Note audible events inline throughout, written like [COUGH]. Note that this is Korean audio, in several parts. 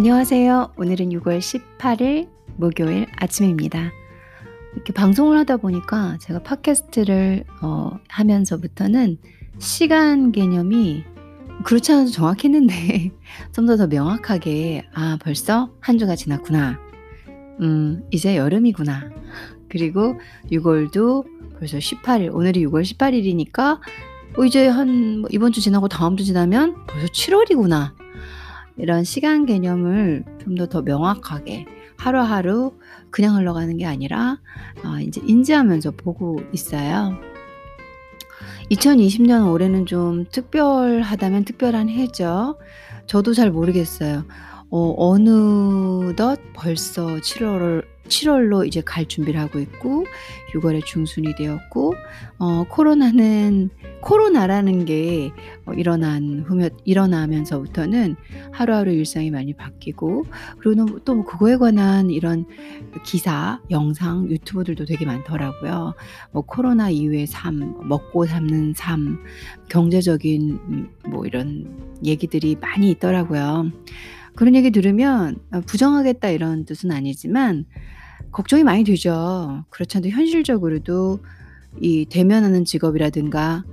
안녕하세요. 오늘은 6월 18일 목요일 아침입니다. 이렇게 방송을 하다 보니까 제가 팟캐스트를 어, 하면서부터는 시간 개념이 그렇지 않아도 정확했는데 [LAUGHS] 좀 더 더 명확하게 아 벌써 한 주가 지났구나. 음 이제 여름이구나. 그리고 6월도 벌써 18일 오늘이 6월 18일이니까 어, 이제 한뭐 이번 주 지나고 다음 주 지나면 벌써 7월이구나. 이런 시간 개념을 좀 더 더 명확하게 하루하루 그냥 흘러가는 게 아니라 어, 이제 인지하면서 보고 있어요. 2020년 올해는 좀 특별하다면 특별한 해죠. 저도 잘 모르겠어요. 어, 어느덧 벌써 7월을 7월로 이제 갈 준비를 하고 있고 6월에 중순이 되었고 어, 코로나는 코로나라는 게 어, 일어난 후면 일어나면서부터는 하루하루 일상이 많이 바뀌고 그리고 또뭐 그거에 관한 이런 기사, 영상, 유튜브들도 되게 많더라고요. 뭐 코로나 이후의 삶, 먹고 삶는 삶, 경제적인 음, 뭐 이런 얘기들이 많이 있더라고요. 그런 얘기 들으면 어, 부정하겠다 이런 뜻은 아니지만 걱정이 많이 되죠. 그렇지 않아도 현실적으로도 이 대면하는 직업이라든가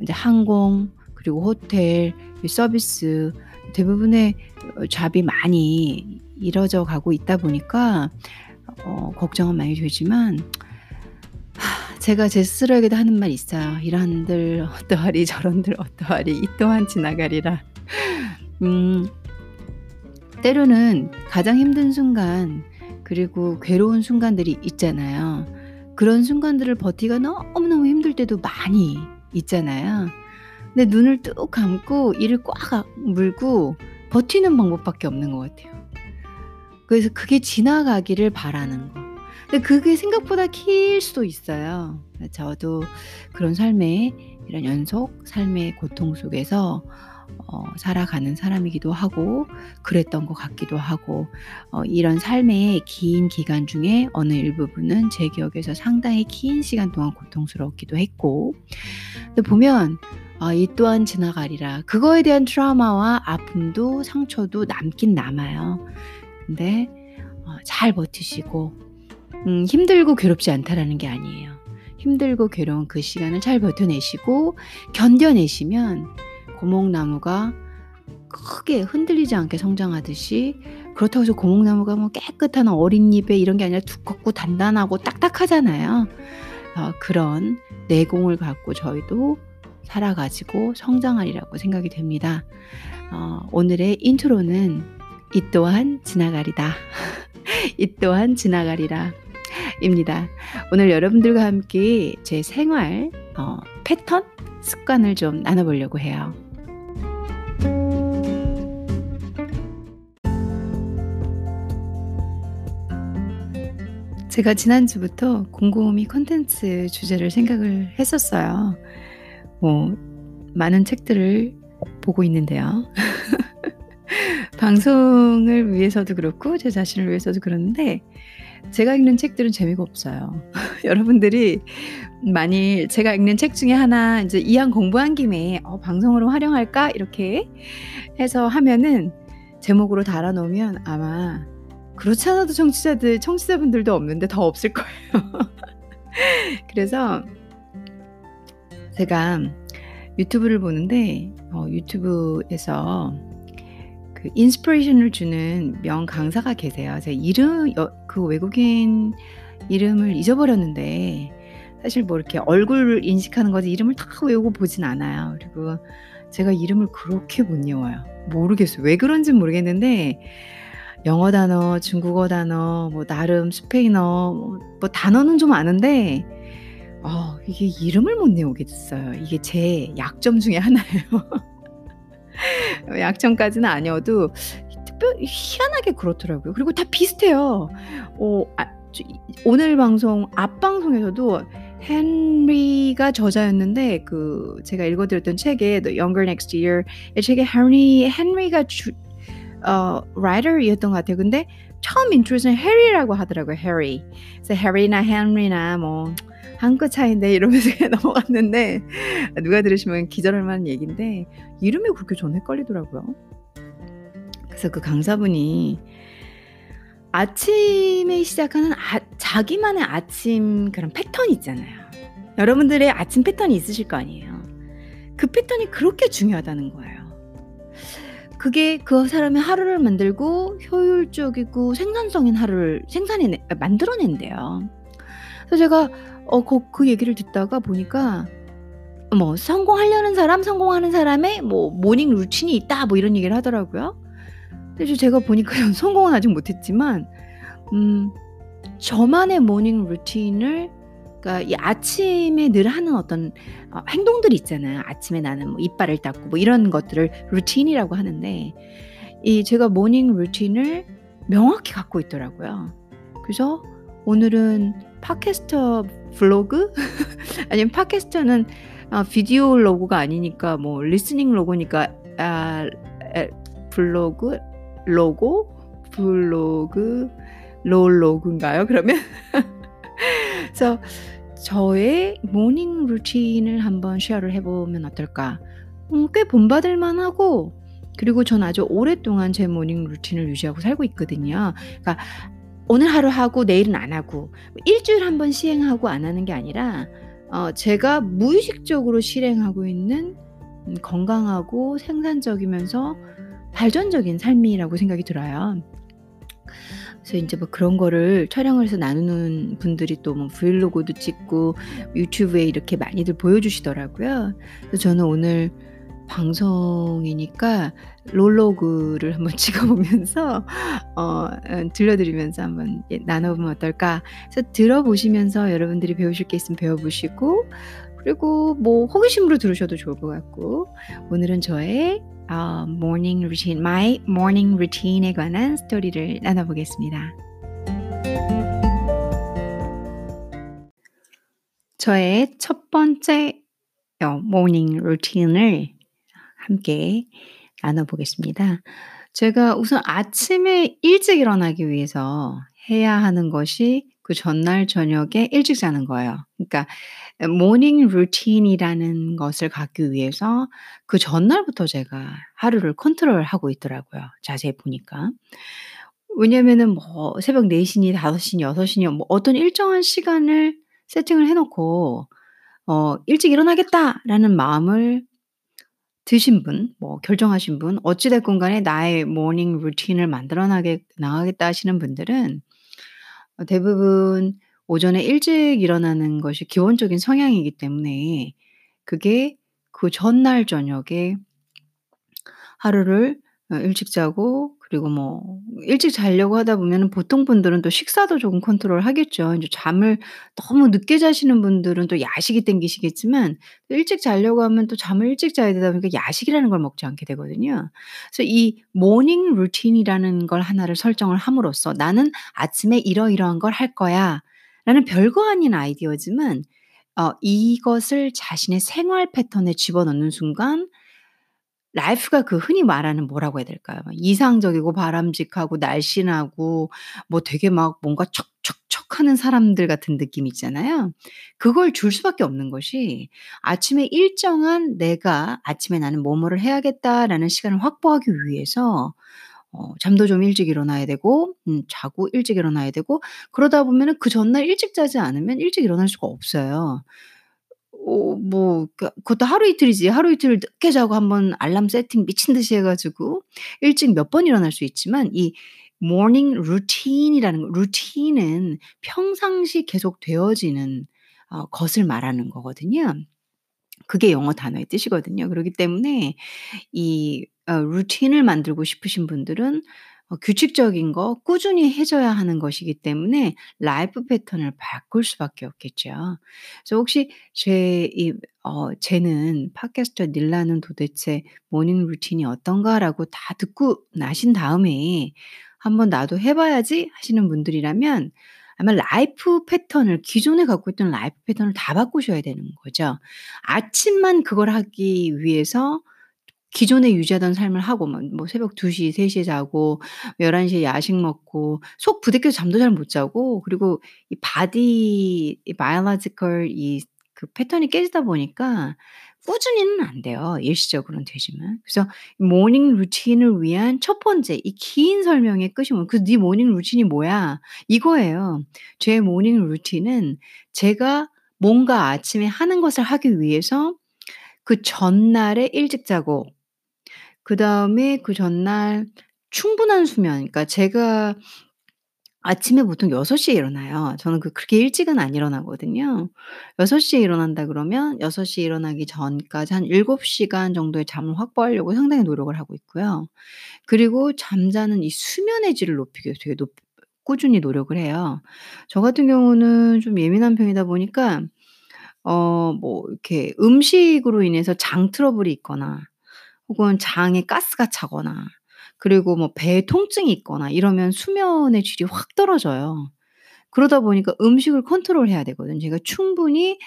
이제 항공 그리고 호텔 서비스 대부분의 어, 잡이 많이 이뤄져 가고 있다 보니까 어, 걱정은 많이 되지만 하, 제가 제 스스로에게도 하는 말 있어요. 이런들 어떠하리 저런들 어떠하리 이 또한 지나가리라. 음, 때로는 가장 힘든 순간 그리고 괴로운 순간들이 있잖아요. 그런 순간들을 버티기가 너무너무 힘들 때도 많이 있잖아요. 근데 눈을 뚝 감고 이를 꽉 물고 버티는 방법밖에 없는 것 같아요. 그래서 그게 지나가기를 바라는 거. 근데 그게 생각보다 길 수도 있어요. 저도 그런 삶의 이런 연속 삶의 고통 속에서 어, 살아가는 사람이기도 하고 그랬던 것 같기도 하고 어, 이런 삶의 긴 기간 중에 어느 일부분은 제 기억에서 상당히 긴 시간 동안 고통스러웠기도 했고. 근데 보면 어, 이 또한 지나가리라. 그거에 대한 트라우마와 아픔도 상처도 남긴 남아요. 근데 어, 잘 버티시고 음, 힘들고 괴롭지 않다라는 게 아니에요. 힘들고 괴로운 그 시간을 잘 버텨내시고 견뎌내시면 고목나무가 크게 흔들리지 않게 성장하듯이 그렇다고 해서 고목나무가 뭐 깨끗한 어린 잎에 이런 게 아니라 두껍고 단단하고 딱딱하잖아요. 어, 그런 내공을 갖고 저희도 살아가지고 성장하리라고 생각이 됩니다. 어, 오늘의 인트로는 이 또한 지나가리다. [LAUGHS] 이 또한 지나가리라. 입니다. 오늘 여러분들과 함께 제 생활 어, 패턴 습관을 좀 나눠보려고 해요. 제가 지난주부터 곰곰이 컨텐츠 주제를 생각을 했었어요. 뭐, 많은 책들을 보고 있는데요. [LAUGHS] 방송을 위해서도 그렇고, 제 자신을 위해서도 그런데, 제가 읽는 책들은 재미가 없어요. [LAUGHS] 여러분들이 만일 제가 읽는 책 중에 하나 이제 이왕 공부한 김에 어, 방송으로 활용할까 이렇게 해서 하면은 제목으로 달아놓으면 아마 그렇지 않아도 청취자들, 청취자분들도 없는데 더 없을 거예요. [LAUGHS] 그래서 제가 유튜브를 보는데 어, 유튜브에서 그 inspiration을 주는 명 강사가 계세요. 제 이름 그 외국인 이름을 잊어버렸는데 사실 뭐 이렇게 얼굴 인식하는 거지 이름을 다 외우고 보진 않아요. 그리고 제가 이름을 그렇게 못 외워요. 모르겠어요. 왜 그런지 모르겠는데 영어 단어, 중국어 단어, 뭐 나름 스페인어, 뭐, 뭐 단어는 좀 아는데 어, 이게 이름을 못 외우겠어요. 이게 제 약점 중에 하나예요. [LAUGHS] 약점까지는 아니어도 특별 희한하게 그렇더라고요. 그리고 다 비슷해요. 어, 아, 오늘 방송 앞 방송에서도 헨리가 저자였는데 그 제가 읽어드렸던 책에 The Younger Next Year 이 책에 헨리 헨리가 주, 어, 라이터이었던 것 같아요. 근데 처음 인트로는 해리라고 하더라고요. 해리. 그래서 해리나 헨리나 뭐 한끗 차인데 이러면서 [LAUGHS] 넘어갔는데 누가 들으시면 기절할 만한 얘기인데 이름이 그렇게 전 헷갈리더라고요. 그래서 그 강사분이 아침에 시작하는 아 자기만의 아침 그런 패턴이 있잖아요. 여러분들의 아침 패턴이 있으실 거 아니에요. 그 패턴이 그렇게 중요하다는 거예요. 그게 그 사람의 하루를 만들고 효율적이고 생산성 있는 하루를 생산해 만들어낸대요. 그래서 제가 어 그 그 얘기를 듣다가 보니까 뭐 성공하려는 사람, 성공하는 사람의 뭐 morning routine이 있다 뭐 이런 얘기를 하더라고요. 그래서 제가 보니까요. [LAUGHS] 성공은 아직 못 했지만 음 저만의 morning routine을 그러니까 이 아침에 늘 하는 어떤 어 행동들이 있잖아요. 아침에 나는 뭐 이빨을 닦고 뭐 이런 것들을 루틴이라고 하는데 이 제가 morning routine을 명확히 갖고 있더라고요. 그래서 오늘은 팟캐스터 블로그 [LAUGHS] 아니면 팟캐스터는 어 비디오 로고가 아니니까 뭐 리스닝 로고니까 아 에 블로그 로고 블로그 롤 로그인가요 그러면? [LAUGHS] 그래서 저의 모닝 루틴을 한번 쉐어를 해 보면 어떨까? 음 꽤 본받을 만하고 그리고 전 아주 오랫동안 제 morning routine을 유지하고 살고 있거든요. 그러니까 오늘 하루 하고 내일은 안 하고 일 주일에 한번 시행하고 안 하는 게 아니라 어 제가 무의식적으로 실행하고 있는 음 건강하고 생산적이면서 발전적인 삶이라고 생각이 들어요. 그래서 인제 뭐 그런 거를 촬영을 해서 나누는 분들이 또 뭐 브이로그도 찍고 유튜브에 이렇게 많이들 보여주시더라고요. 그래서 저는 오늘 방송이니까 롤로그를 한번 [LAUGHS] 찍어 보면서 어어 들려드리면서 한번 예 나눠보면 어떨까? 그래서 들어보시면서 여러분들이 배우실 게 있으면 배워보시고 그리고 뭐 호기심으로 들으셔도 좋을 것 같고 오늘은 저의 어 morning routine my morning routine에 관한 스토리를 나눠보겠습니다. 저의 첫 번째 어 morning routine을 함께 나눠보겠습니다. 제가 우선 아침에 일찍 일어나기 위해서 해야 하는 것이 그 전날 저녁에 일찍 자는 거예요. 그러니까 morning routine이라는 것을 갖기 위해서 그 전날부터 제가 하루를 컨트롤하고 있더라고요 자세히 보니까. 왜냐면은 뭐 새벽 4 시니 5 시니 6 시니 뭐 어떤 일정한 시간을 세팅을 해 놓고 어 '일찍 일어나겠다.'라는 마음을 드신 분 뭐 결정하신 분 어찌 됐건 간에 '나의 morning routine을 만들어 나가겠다.' 하시는 분들은 어 대부분 오전에 일찍 일어나는 것이 기본적인 성향이기 때문에 그게 그 전날 저녁에 하루를 어 일찍 자고 그리고 뭐 일찍 자려고 하다 보면은 보통 분들은 또 식사도 조금 컨트롤하겠죠. 인제 잠을 너무 늦게 자시는 분들은 또 야식이 땡기시겠지만 일찍 자려고 하면 또 잠을 일찍 자야 되다 보니까 야식이라는 걸 먹지 않게 되거든요. 그래서 이 morning routine이라는 걸 하나를 설정을 함으로써 '나는 아침에 이러이러한 걸 할 거야.'라는 별거 아닌 아이디어지만 어 이것을 자신의 생활 패턴에 집어넣는 순간 life가 그 흔히 말하는 뭐라고 해야 될까요? 막 이상적이고 바람직하고 날씬하고 뭐 되게 막 뭔가 척척척 하는 사람들 같은 느낌 있잖아요. 그걸 줄 수밖에 없는 것이 아침에 일정한 '내가 아침에 나는 뭐뭐를 해야겠다.'라는 시간을 확보하기 위해서 어 잠도 좀 일찍 일어나야 되고 음 자고 일찍 일어나야 되고 그러다 보면은 그 전날 일찍 자지 않으면 일찍 일어날 수가 없어요. 어뭐 그러니까 그것도 하루 이틀이지 하루 이틀 늦게 자고 한번 알람 세팅 미친 듯이 해 가지고 일찍 몇 번 일어날 수 있지만 이 routine이라는 거 routine은 평상시 계속 되어지는 어 것을 말하는 거거든요. 그게 영어 단어의 뜻이거든요. 그러기 때문에 이 어 routine을 만들고 싶으신 분들은 어 규칙적인 거 꾸준히 해 줘야 하는 것이기 때문에 life 패턴을 바꿀 수밖에 없겠죠. 그래서 혹시 제 이 어 '쟤는 podcaster 닐라는 도대체 morning routine이 어떤가?'라고 다 듣고 나신 다음에 '한번 나도 해 봐야지.' 하시는 분들이라면 아마 life 패턴을 기존에 갖고 있던 life 패턴을 다 바꾸셔야 되는 거죠. 아침만 그걸 하기 위해서 기존에 유지하던 삶을 하고 막 뭐 새벽 2 시, 3 시에 자고 11 시에 야식 먹고 속 부대껴서 잠도 잘 못 자고 그리고 이 body 이 biological 이그 패턴이 깨지다 보니까 꾸준히는 안 돼요. 일시적으로는 되지만. 그래서 morning routine을 위한 첫 번째 이 긴 설명의 끝이 뭐 "그 네 morning routine이 뭐야?" 이거예요. 제 morning routine은 제가 뭔가 아침에 하는 것을 하기 위해서 그 전날에 일찍 자고 그다음에 그 전날 충분한 수면 그러니까 제가 아침에 보통 6 시에 일어나요. 저는 그 그렇게 일찍은 안 일어나거든요. 6 시에 일어난다 그러면 6 시에 일어나기 전까지 한 7 시간 정도의 잠을 확보하려고 상당히 노력을 하고 있고요. 그리고 잠자는 이 수면의 질을 높이기 위해서 되게 높 꾸준히 노력을 해요. 저 같은 경우는 좀 예민한 편이다 보니까 어 뭐 이렇게 음식으로 인해서 장 트러블이 있거나 혹은 장에 가스가 차거나 그리고 뭐 배에 통증이 있거나 이러면 수면의 질이 확 떨어져요. 그러다 보니까 음식을 컨트롤해야 되거든요. 제가 충분히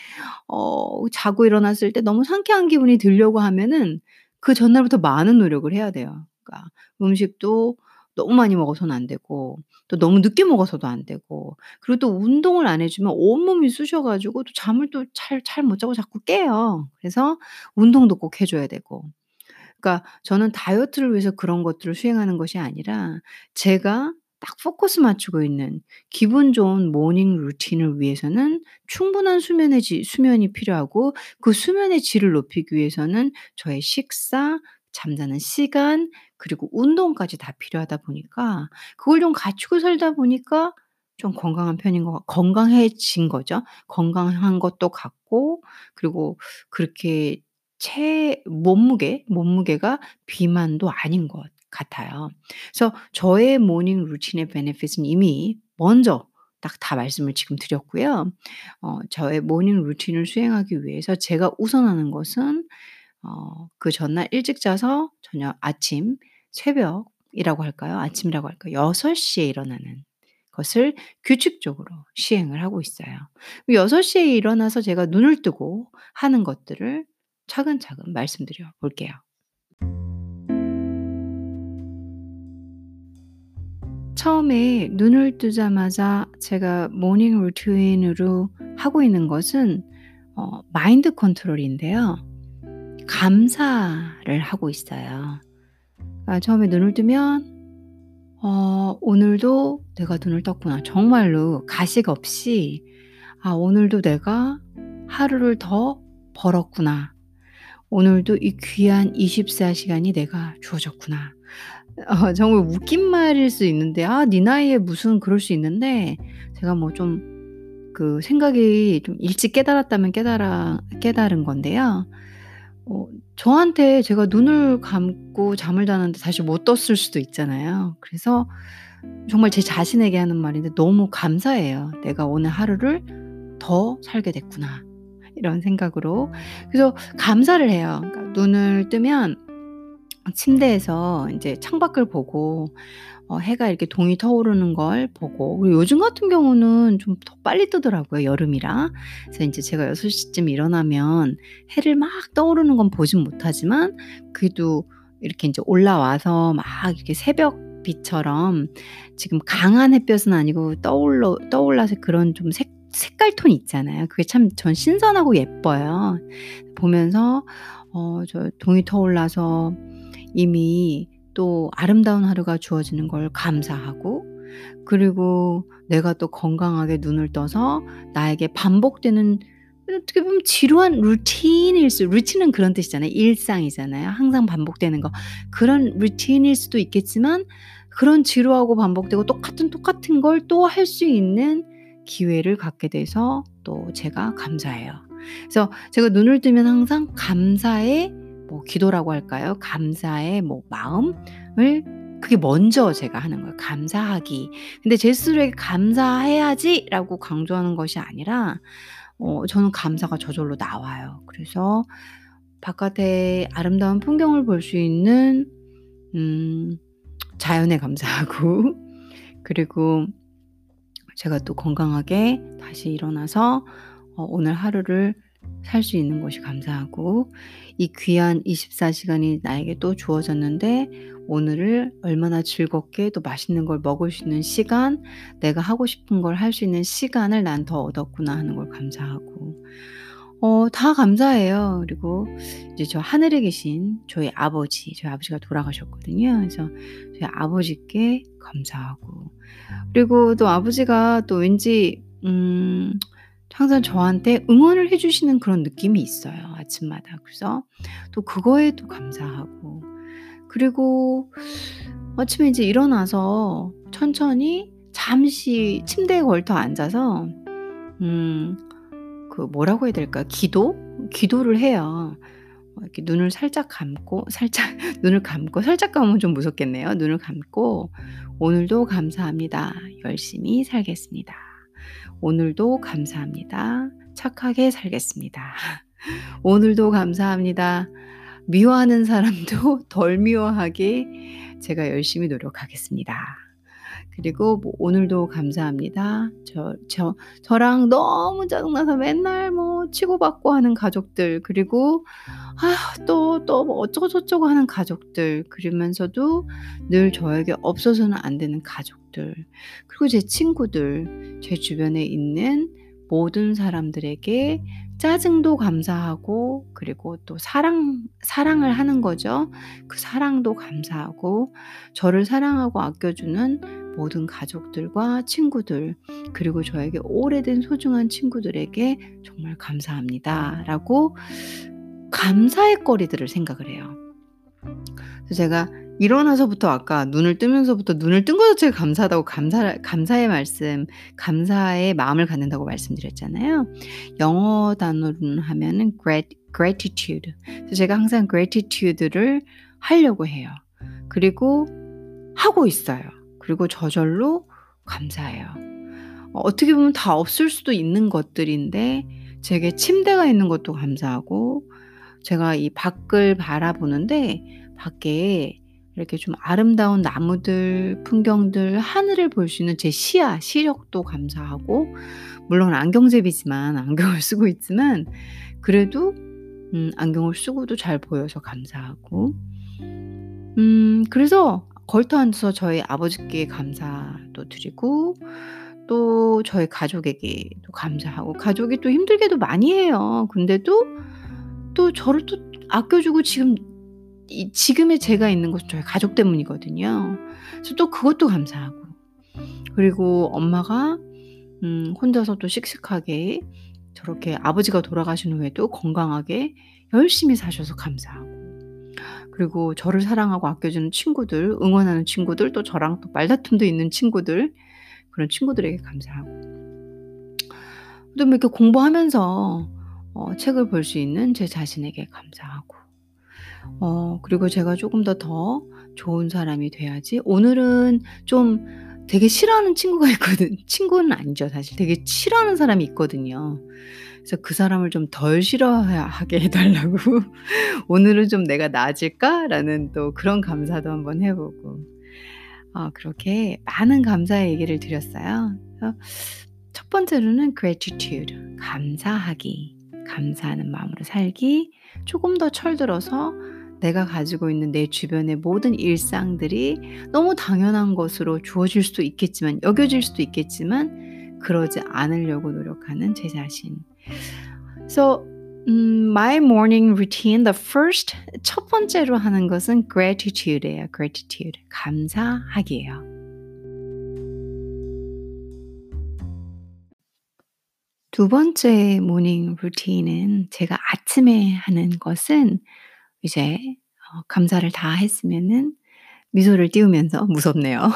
어 자고 일어났을 때 너무 상쾌한 기분이 들려고 하면은 그 전날부터 많은 노력을 해야 돼요. 그러니까 음식도 너무 많이 먹어서는 안 되고 또 너무 늦게 먹어서도 안 되고 그리고 또 운동을 안 해 주면 온몸이 쑤셔 가지고 또 잠을 또 잘 잘 못 자고 자꾸 깨요. 그래서 운동도 꼭 해 줘야 되고. 그러니까 저는 다이어트를 위해서 그런 것들을 수행하는 것이 아니라 제가 딱 포커스 맞추고 있는 기분 좋은 morning routine을 위해서는 충분한 수면의 질 수면이 필요하고 그 수면의 질을 높이기 위해서는 저의 식사, 잠자는 시간 그리고 운동까지 다 필요하다 보니까 그걸 좀 갖추고 살다 보니까 좀 건강한 편인 것같 건강해진 거죠. 건강한 것도 같고 그리고 그렇게 체 몸무게 몸무게가 비만도 아닌 것 같아요. 그래서 저의 morning routine의 benefit은 이미 먼저 딱 다 말씀을 지금 드렸고요. 어 저의 morning routine을 수행하기 위해서 제가 우선하는 것은 어 그 전날 일찍 자서 저녁 아침 새벽이라고 할까요? 아침이라고 할까요? 6 시에 일어나는 것을 규칙적으로 시행을 하고 있어요. 6 시에 일어나서 제가 눈을 뜨고 하는 것들을 차근차근 말씀드려 볼게요. 처음에 눈을 뜨자마자 제가 morning routine으로 하고 있는 것은 어 마인드 컨트롤인데요. 감사를 하고 있어요. 그러니까 처음에 눈을 뜨면 어 '오늘도 내가 눈을 떴구나.' 정말로 가식 없이 '아 오늘도 내가 하루를 더 벌었구나. 오늘도 이 귀한 24 시간이 내가 주어졌구나.' 어 정말 웃긴 말일 수 있는데 아 네 나이에 무슨 그럴 수 있는데 제가 뭐 좀 그 생각이 좀 일찍 깨달았다면 깨달아 깨달은 건데요. 어 저한테 제가 눈을 감고 잠을 자는데 다시 못 떴을 수도 있잖아요. 그래서 정말 제 자신에게 하는 말인데 너무 감사해요. '내가 오늘 하루를 더 살게 됐구나.' 이런 생각으로. 그래서 감사를 해요. 그러니까 눈을 뜨면 침대에서 인제 창밖을 보고 어 해가 이렇게 동이 터오르는 걸 보고 그리고 요즘 같은 경우는 좀 더 빨리 뜨더라고요, 여름이라. 그래서 인제 제가 6 시쯤 일어나면 해를 막 떠오르는 건 보진 못하지만 그래도 이렇게 인제 올라와서 막 이렇게 새벽 빛처럼 지금 강한 햇볕은 아니고 떠올러 떠올라서 그런 좀 색 색깔 톤 있잖아요. 그게 참 전 신선하고 예뻐요. 보면서 어 저 동이 터올라서 이미 또 아름다운 하루가 주어지는 걸 감사하고 그리고 내가 또 건강하게 눈을 떠서 나에게 반복되는 어떻게 보면 지루한 루틴일 수 루틴은 그런 뜻이잖아요. 일상이잖아요. 항상 반복되는 거. 그런 루틴일 수도 있겠지만 그런 지루하고 반복되고 똑같은, 똑같은 걸 또 할 수 있는 기회를 갖게 돼서 또 제가 감사해요. 그래서 제가 눈을 뜨면 항상 감사의 뭐 기도라고 할까요? 감사의 뭐 마음을 그게 먼저 제가 하는 거예요. 감사하기. 근데 제 스스로에게 '감사해야지.'라고 강조하는 것이 아니라 어 저는 감사가 저절로 나와요. 그래서 바깥에 아름다운 풍경을 볼 수 있는 음 자연에 감사하고 [LAUGHS] 그리고 제가 또 건강하게 다시 일어나서 어 오늘 하루를 살 수 있는 것이 감사하고 이 귀한 24 시간이 나에게 또 주어졌는데 오늘을 얼마나 즐겁게 또 맛있는 걸 먹을 수 있는 시간, 내가 하고 싶은 걸 할 수 있는 시간을 난 더 얻었구나 하는 걸 감사하고 어 다 감사해요. 그리고 이제 저 하늘에 계신 저희 아버지, 저희 아버지가 돌아가셨거든요. 그래서 저희 아버지께 감사하고 그리고 또 아버지가 또 왠지 음 항상 저한테 응원을 해 주시는 그런 느낌이 있어요, 아침마다. 그래서 또 그거에 또 감사하고 그리고 아침에 이제 일어나서 천천히 잠시 침대에 걸터 앉아서 음 그 뭐라고 해야 될까? 기도? 기도를 해요. 어 이렇게 눈을 살짝 감고 살짝 [LAUGHS] 눈을 감고 살짝 감으면 좀 무섭겠네요. 눈을 감고 '오늘도 감사합니다. 열심히 살겠습니다. 오늘도 감사합니다. 착하게 살겠습니다. [LAUGHS] 오늘도 감사합니다. 미워하는 사람도 [LAUGHS] 덜 미워하게 제가 열심히 노력하겠습니다. 그리고 뭐 오늘도 감사합니다. 저 저 저랑 너무 짜증 나서 맨날 뭐 치고받고 하는 가족들 그리고 아 또 또 뭐 어쩌고 저쩌고 하는 가족들 그러면서도 늘 저에게 없어서는 안 되는 가족들 그리고 제 친구들 제 주변에 있는 모든 사람들에게 짜증도 감사하고 그리고 또 사랑 사랑을 하는 거죠. 그 사랑도 감사하고 저를 사랑하고 아껴주는 모든 가족들과 친구들 그리고 저에게 오래된 소중한 친구들에게 정말 감사합니다 라고 감사의 거리들을 생각을 해요. 그래서 제가 일어나서부터 아까 눈을 뜨면서부터 눈을 뜬거 자체가 감사하다고 감사 감사의 말씀, 감사의 마음을 갖는다고 말씀드렸잖아요. 영어 단어로는 하면은 grat gratitude. 그래서 제가 항상 gratitude를 하려고 해요. 그리고 하고 있어요. 그리고 저절로 감사해요. 어 어떻게 보면 다 없을 수도 있는 것들인데 제게 침대가 있는 것도 감사하고 제가 이 밖을 바라보는데 밖에 이렇게 좀 아름다운 나무들, 풍경들, 하늘을 볼 수 있는 제 시야, 시력도 감사하고 물론 안경제비지만 안경을 [LAUGHS] 쓰고 있지만 그래도 음 안경을 쓰고도 잘 보여서 감사하고 음 그래서 걸터 앉아서 저희 아버지께 감사도 드리고 또 저희 가족에게도 감사하고 가족이 또 힘들게도 많이 해요. 근데도 또 저를 또 아껴주고 지금 이 지금의 제가 있는 것은 저희 가족 때문이거든요. 그래서 또 그것도 감사하고 그리고 엄마가 음 혼자서 또 씩씩하게 저렇게 아버지가 돌아가신 후에도 건강하게 열심히 사셔서 감사하고 그리고 저를 사랑하고 아껴주는 친구들, 응원하는 친구들, 또 저랑 또 말다툼도 있는 친구들 그런 친구들에게 감사하고 또뭐 이렇게 공부하면서 어 책을 볼 수 있는 제 자신에게 감사하고 어 그리고 제가 조금 더 더 좋은 사람이 돼야지 오늘은 좀 되게 싫어하는 친구가 [LAUGHS] 있거든 친구는 아니죠 사실. 되게 싫어하는 사람이 있거든요. 그래서 그 사람을 좀 덜 싫어하게 [LAUGHS] 해 달라고 '오늘은 좀 내가 나아질까?'라는 또 그런 감사도 한번 해 보고 어 그렇게 많은 감사의 얘기를 드렸어요. 첫 번째로는 gratitude 감사하기, 감사하는 마음으로 살기, 조금 더 철들어서 내가 가지고 있는 내 주변의 모든 일상들이 너무 당연한 것으로 주어질 수도 있겠지만 여겨질 수도 있겠지만 그러지 않으려고 노력하는 제 자신. So 음 my morning routine the first 첫 번째로 하는 것은 gratitude예요. gratitude 감사하기예요. 두 번째 morning routine은 제가 아침에 하는 것은 이제 어 감사를 다 했으면은 미소를 띄우면서 [LAUGHS] 무섭네요.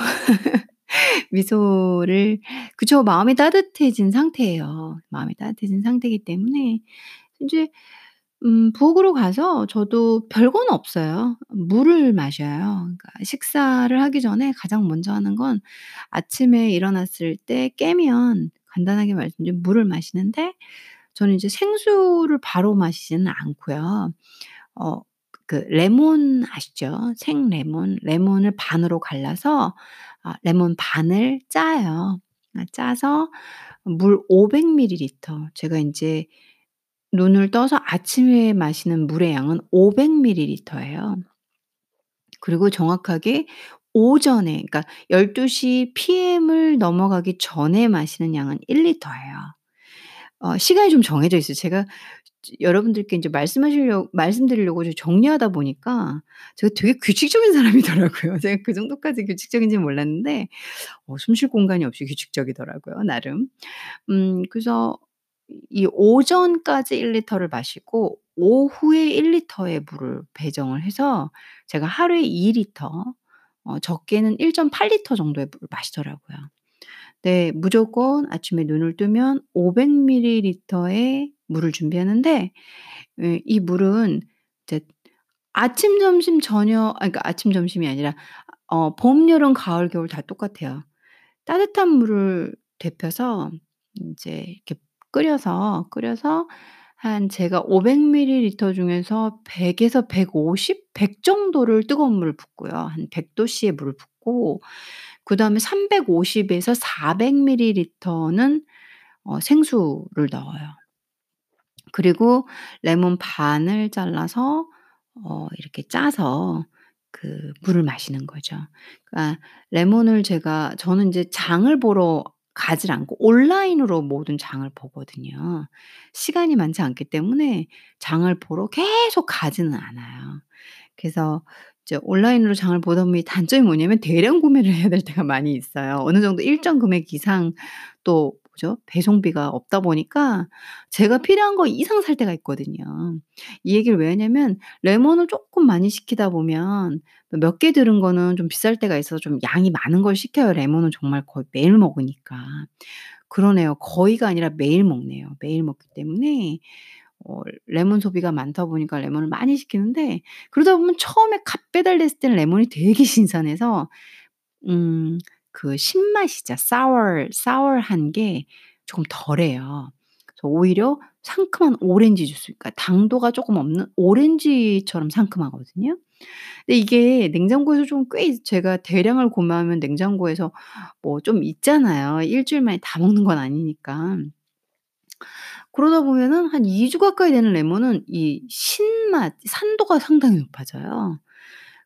미소를 그쵸. 마음이 따뜻해진 상태예요. 마음이 따뜻해진 상태이기 때문에 인제 음 부엌으로 가서 저도 별건 없어요. 물을 마셔요. 그러니까 식사를 하기 전에 가장 먼저 하는 건 아침에 일어났을 때 깨면 간단하게 말씀드리면 물을 마시는데 저는 이제 생수를 바로 마시지는 않고요. 어 그 레몬 아시죠? 생 레몬, 레몬을 반으로 갈라서 아 레몬 반을 짜요. 아 짜서 물 500 밀리리터 제가 인제 눈을 떠서 아침에 마시는 물의 양은 500 밀리리터예요. 그리고 정확하게 오전에 그러니까 12:00 PM을 넘어가기 전에 마시는 양은 1 리터예요. 어 시간이 좀 정해져 있어요. 제가 여러분들께 인제 말씀하시려 말씀드리려고 좀 정리하다 보니까 제가 되게 규칙적인 사람이더라고요. [LAUGHS] 제가 그 정도까지 규칙적인지는 몰랐는데 어 숨쉴 공간이 없이 규칙적이더라고요 나름. 음 그래서 이 오전까지 1 리터를 마시고 오후에 1 리터의 물을 배정을 해서 제가 하루에 2 리터 어 적게는 1.8 리터 정도의 물을 마시더라고요. 네. 무조건 아침에 눈을 뜨면 500 밀리리터의 물을 준비하는데 예 이 물은 이제 아침, 점심, 저녁 아 그러니까 아침, 점심이 아니라 어 봄, 여름, 가을, 겨울 다 똑같아요. 따뜻한 물을 데펴서 인제 이렇게 끓여서, 끓여서 한 제가 500 밀리리터 중에서 100 에서 150? 100 정도를 뜨거운 물을 붓고요. 한 100 도씨의 물을 붓고 그 다음에 350 에서 400 밀리리터는 어 생수를 넣어요. 그리고 레몬 반을 잘라서 어 이렇게 짜서 그 물을 마시는 거죠. 그러니까 레몬을 제가 저는 인제 장을 보러 가질 않고 온라인으로 모든 장을 보거든요. 시간이 많지 않기 때문에 장을 보러 계속 가지는 않아요. 그래서 이제 온라인으로 장을 보다 보면 단점이 뭐냐면 대량 구매를 해야 될 때가 많이 있어요. 어느 정도 일정 금액 이상 또 뭐죠? 배송비가 없다 보니까 제가 필요한 거 이상 살 때가 있거든요. 이 얘기를 왜 하냐면 레몬을 쪼끔 많이 시키다 보면 몇 개 들은 거는 좀 비쌀 때가 있어서 좀 양이 많은 걸 시켜요. 레몬은 정말 거의 매일 먹으니까. 그러네요. 거의가 아니라 매일 먹네요. 매일 먹기 때문에 어 레몬 소비가 많다 보니까 레몬을 많이 시키는데 그러다 보면 처음에 갓 배달됐을 때는 레몬이 되게 [LAUGHS] 신선해서 음 그 신맛이죠. sour sour한 게 조금 덜해요. 그래서 오히려 상큼한 오렌지 주스 그러니까 당도가 쪼끔 없는 오렌지처럼 상큼하거든요. 근데 이게 냉장고에서 좀 꽤 제가 대량을 구매하면 냉장고에서 뭐 좀 있잖아요. 1 주일 만에 다 먹는 건 아니니까. 그러다 보면은 한 2주 가까이 되는 레몬은 이 신맛 산도가 상당히 높아져요.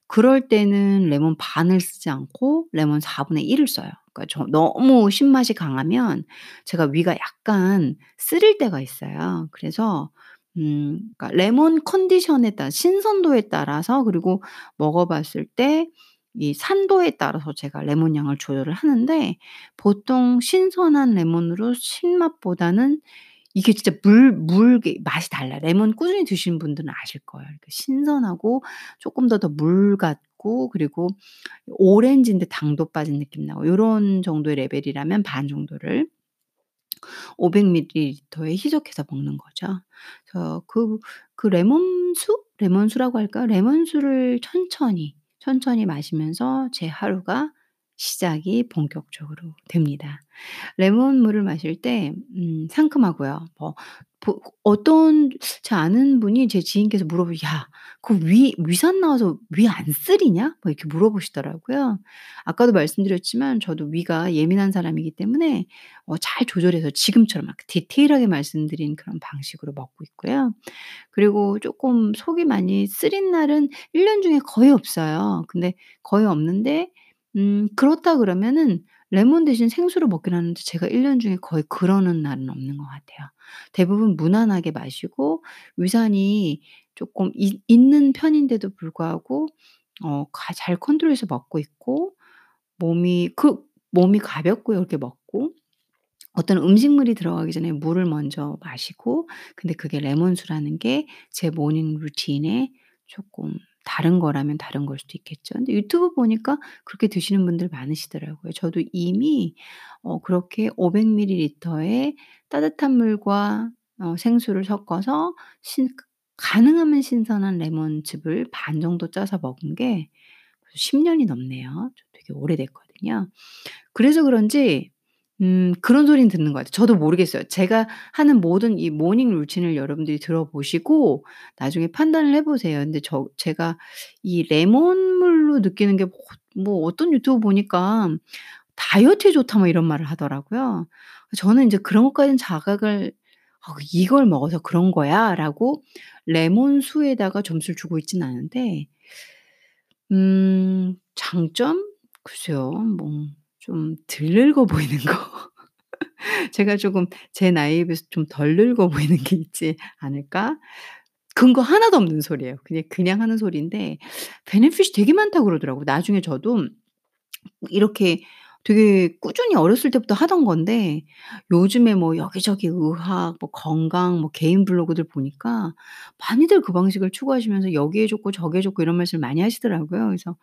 그럴 때는 레몬 반을 쓰지 않고 레몬 4분의 1을 써요. 그러니까 저 너무 신맛이 강하면 제가 위가 약간 쓰릴 때가 있어요. 그래서 음 그러니까 레몬 컨디션에 따라 신선도에 따라서 그리고 먹어 봤을 때 이 산도에 따라서 제가 레몬 양을 조절을 하는데 보통 신선한 레몬으로 신맛보다는 이게 진짜 물물게 맛이 달라요. 레몬 꾸준히 드시는 분들은 아실 거예요. 신선하고 쪼끔 더더 물 같고 그리고 오렌지인데 당도 빠진 느낌 나고 요런 정도의 레벨이라면 반 정도를 500 밀리리터에 희석해서 먹는 거죠. 그그 레몬수? 레몬수라고 할까요? 레몬수를 천천히, 천천히 마시면서 제 하루가 시작이 본격적으로 됩니다. 레몬 물을 마실 때 음 상큼하고요. 뭐 보 어떤 제 아는 분이 제 지인께서 물어보 "야 그 위 위산 나와서 위 안 쓰리냐?" 뭐 이렇게 물어보시더라고요. 아까도 말씀드렸지만 저도 위가 예민한 사람이기 때문에 어 잘 조절해서 지금처럼 막 디테일하게 말씀드린 그런 방식으로 먹고 있고요. 그리고 쪼끔 속이 많이 쓰린 날은 1년 중에 거의 없어요. 근데 거의 없는데 음 그렇다 그러면은 레몬 대신 생수를 먹긴 하는데 제가 1 년 중에 거의 그러는 날은 없는 것 같아요. 대부분 무난하게 마시고 위산이 쪼끔 있 있는 편인데도 불구하고 어 가 잘 컨트롤해서 먹고 있고 몸이 그 몸이 가볍고요 이렇게 먹고 어떤 음식물이 들어가기 전에 물을 먼저 마시고 근데 그게 레몬수라는 게 제 morning routine에 쪼끔 다른 거라면 다른 걸 수도 있겠죠. 근데 유튜브 보니까 그렇게 드시는 분들 많으시더라고요. 저도 이미 어 그렇게 500 밀리리터의 따뜻한 물과 어 생수를 섞어서 신 가능하면 신선한 레몬즙을 반 정도 짜서 먹은 게 벌써 10 년이 넘네요. 저 되게 오래됐거든요. 그래서 그런지 음 그런 소리는 듣는 것 같아요. 저도 모르겠어요. 제가 하는 모든 이 morning routine을 여러분들이 들어보시고 나중에 판단을 해 보세요. 근데 저 제가 이 레몬물로 느끼는 게 뭐 뭐 어떤 유튜브 보니까 "다이어트에 좋다." 뭐 이런 말을 하더라고요. 저는 인제 그런 것까지는 자각을 '어 이걸 먹어서 그런 거야.'라고 레몬수에다가 점수를 주고 있지는 않은데 음 장점? 글쎄요. 뭐 좀 덜 늙어 보이는 거. [LAUGHS] 제가 조금 제 나이에 비해서 좀 덜 늙어 보이는 게 있지 않을까? 근거 하나도 없는 소리예요. 그냥 그냥 하는 소리인데 베네핏이 되게 많다고 그러더라고요. 나중에 저도 이렇게 되게 꾸준히 어렸을 때부터 하던 건데 요즘에 뭐 여기저기 의학 뭐 건강 뭐 개인 블로그들 보니까 많이들 그 방식을 추구하시면서 여기에 좋고 저기에 좋고 이런 말씀을 많이 하시더라고요. 그래서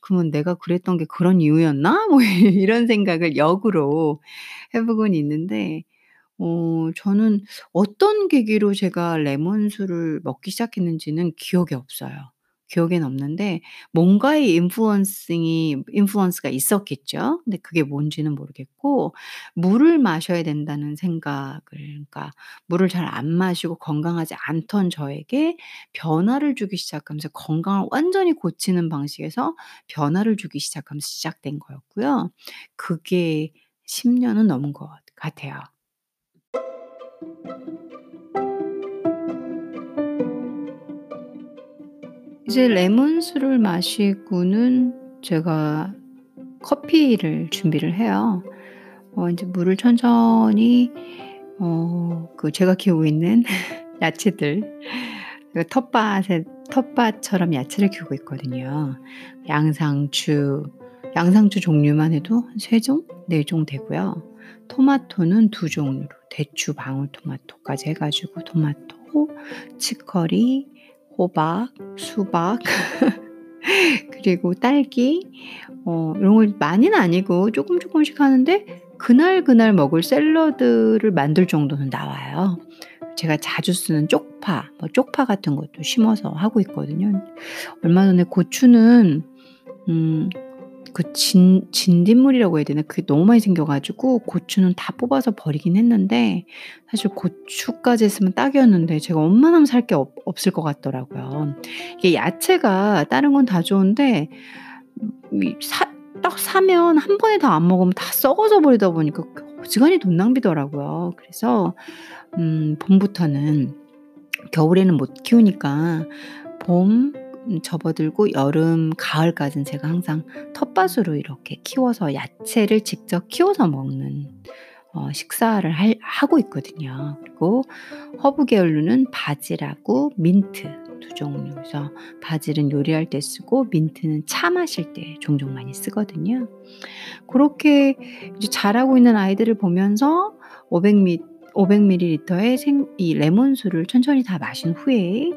'그러면 내가 그랬던 게 그런 이유였나?' 뭐 [LAUGHS] 이런 생각을 역으로 해 보곤 있는데 어 저는 어떤 계기로 제가 레몬수를 먹기 시작했는지는 기억이 없어요. 기억에는 없는데 뭔가의 인플루언싱이 인플루언스가 있었겠죠. 근데 그게 뭔지는 모르겠고 물을 마셔야 된다는 생각을 그러니까 물을 잘 안 마시고 건강하지 않던 저에게 변화를 주기 시작하면서 건강을 완전히 고치는 방식에서 변화를 주기 시작하면서 시작된 거였고요. 그게 10 년은 넘은 것 같아요. 이제 레몬수를 마시고는 제가 커피를 준비를 해요. 어 인제 물을 천천히 어 그 제가 키우고 있는 [LAUGHS] 야채들 그 텃밭에 텃밭처럼 야채를 키우고 있거든요. 양상추, 양상추 종류만 해도 한3 종, 4종 되고요. 토마토는 2 종류로 대추, 방울토마토까지 해 가지고 토마토, 치커리, 호박, 수박 [LAUGHS] 그리고 딸기 어 이런 걸 많이는 아니고 쪼끔 쪼끔씩 하는데 그날 그날 먹을 샐러드를 만들 정도는 나와요. 제가 자주 쓰는 쪽파, 뭐 쪽파 같은 것도 심어서 하고 있거든요. 얼마 전에 고추는 음 그 진 진딧물이라고 해야 되나? 그게 너무 많이 생겨 가지고 고추는 다 뽑아서 버리긴 했는데 사실 고추까지 했으면 딱이었는데 제가 웬만하면 살 게없 없을 것 같더라고요. 이게 야채가 다른 건 다 좋은데 사 딱 사면 한 번에 다 안 먹으면 다 썩어져 버리다 보니까 그 어지간히 돈 낭비더라고요. 그래서 음 봄부터는 겨울에는 못 키우니까 봄음 접어들고 여름, 가을까지는 제가 항상 텃밭으로 이렇게 키워서 야채를 직접 키워서 먹는 어 식사를 할 하고 있거든요. 그리고 허브 계열로는 바질하고 민트 2 종류. 그래서 바질은 요리할 때 쓰고 민트는 차 마실 때 종종 많이 쓰거든요. 이제 자라고 있는 아이들을 보면서 500미500 밀리리터의 생 이 레몬수를 천천히 다 마신 후에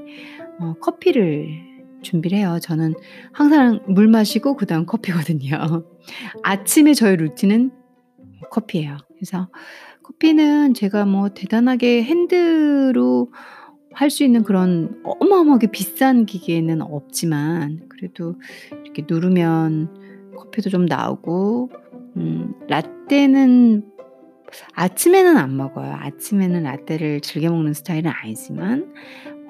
어 커피를 준비를 해요. 저는 항상 물 마시고 그다음 커피거든요. [LAUGHS] 아침에 저의 routine은 커피예요. 그래서 커피는 제가 뭐 대단하게 핸드로 할 수 있는 그런 어마어마하게 비싼 기계는 없지만 그래도 이렇게 누르면 커피도 좀 나오고 음 라떼는 아침에는 안 먹어요. 아침에는 라떼를 즐겨 먹는 스타일은 아니지만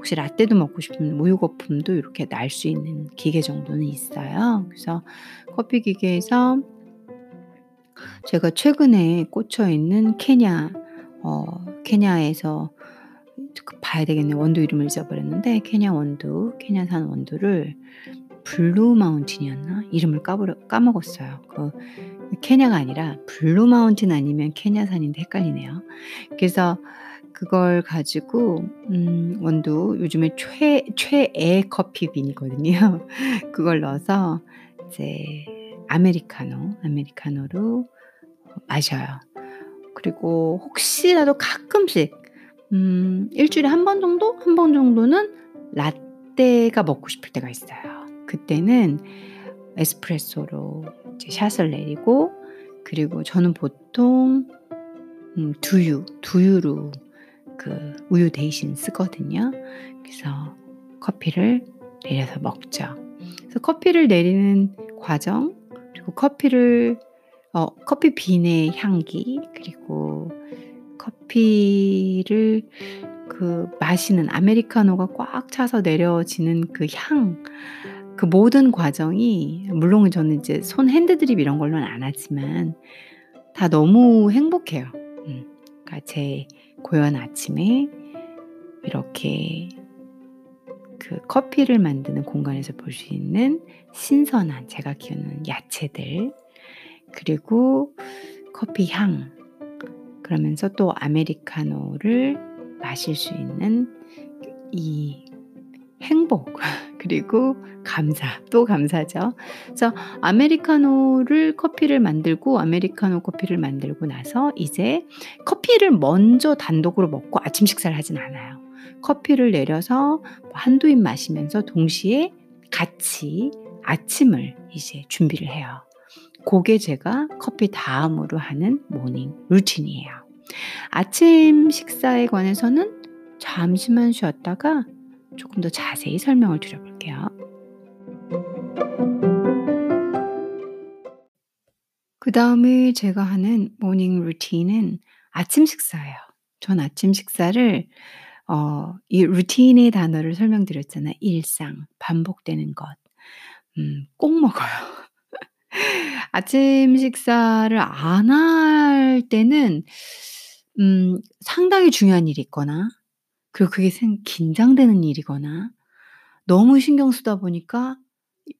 혹시 라떼도 먹고 싶으면 우유 거품도 이렇게 날 수 있는 기계 정도는 있어요. 그래서 커피 기계에서 제가 최근에 꽂혀 있는 케냐 어 케냐에서 그 봐야 되겠네요. 원두 이름을 잊어버렸는데 케냐 원두, 케냐산 원두를 블루 마운틴이었나? 이름을 까버려 까먹었어요. 그 케냐가 아니라 블루 마운틴 아니면 케냐산인데 헷갈리네요. 그래서 그걸 가지고 음 원두 요즘에 최 최애 coffee bean이거든요. [LAUGHS] 그걸 넣어서 이제 아메리카노, 아메리카노로 마셔요. 그리고 혹시라도 가끔씩 음1 주일에 1번 정도, 1번 정도는 라떼가 먹고 싶을 때가 있어요. 그때는 에스프레소로 이제 샷을 내리고 그리고 저는 보통 음 두유, 두유로 그 우유 대신 쓰거든요. 그래서 커피를 내려서 먹죠. 그래서 커피를 내리는 과정 그리고 커피를 어 coffee bean의 향기 그리고 커피를 그 마시는 아메리카노가 꽉 차서 내려지는 그 향, 그 모든 과정이 물론 저는 이제 손 hand drip 이런 걸로는 안 하지만 다 너무 행복해요. 음. 그러니까 제 고요한 아침에 이렇게 그 커피를 만드는 공간에서 볼 수 있는 신선한 제가 키우는 야채들 그리고 커피 향 그러면서 또 아메리카노를 마실 수 있는 이 행복 그리고 감사 또 감사죠. 그래서 아메리카노를 커피를 만들고 아메리카노 커피를 만들고 나서 이제 커피를 먼저 단독으로 먹고 아침 식사를 하진 않아요. 커피를 내려서 한두 입 마시면서 동시에 같이 아침을 이제 준비를 해요. 그게 제가 커피 다음으로 하는 morning routine이에요. 아침 식사에 관해서는 잠시만 쉬었다가 조금 더 자세히 설명을 드려볼게요. 그 다음에 제가 하는 morning routine은 아침 식사예요. 전 아침 식사를 어, 이 routine의 단어를 설명드렸잖아요. 일상, 반복되는 것. 음, 꼭 먹어요. [LAUGHS] 아침 식사를 안 할 때는 음, 상당히 중요한 일이 있거나 그리고 그게 생 긴장되는 일이거나 너무 신경 쓰다 보니까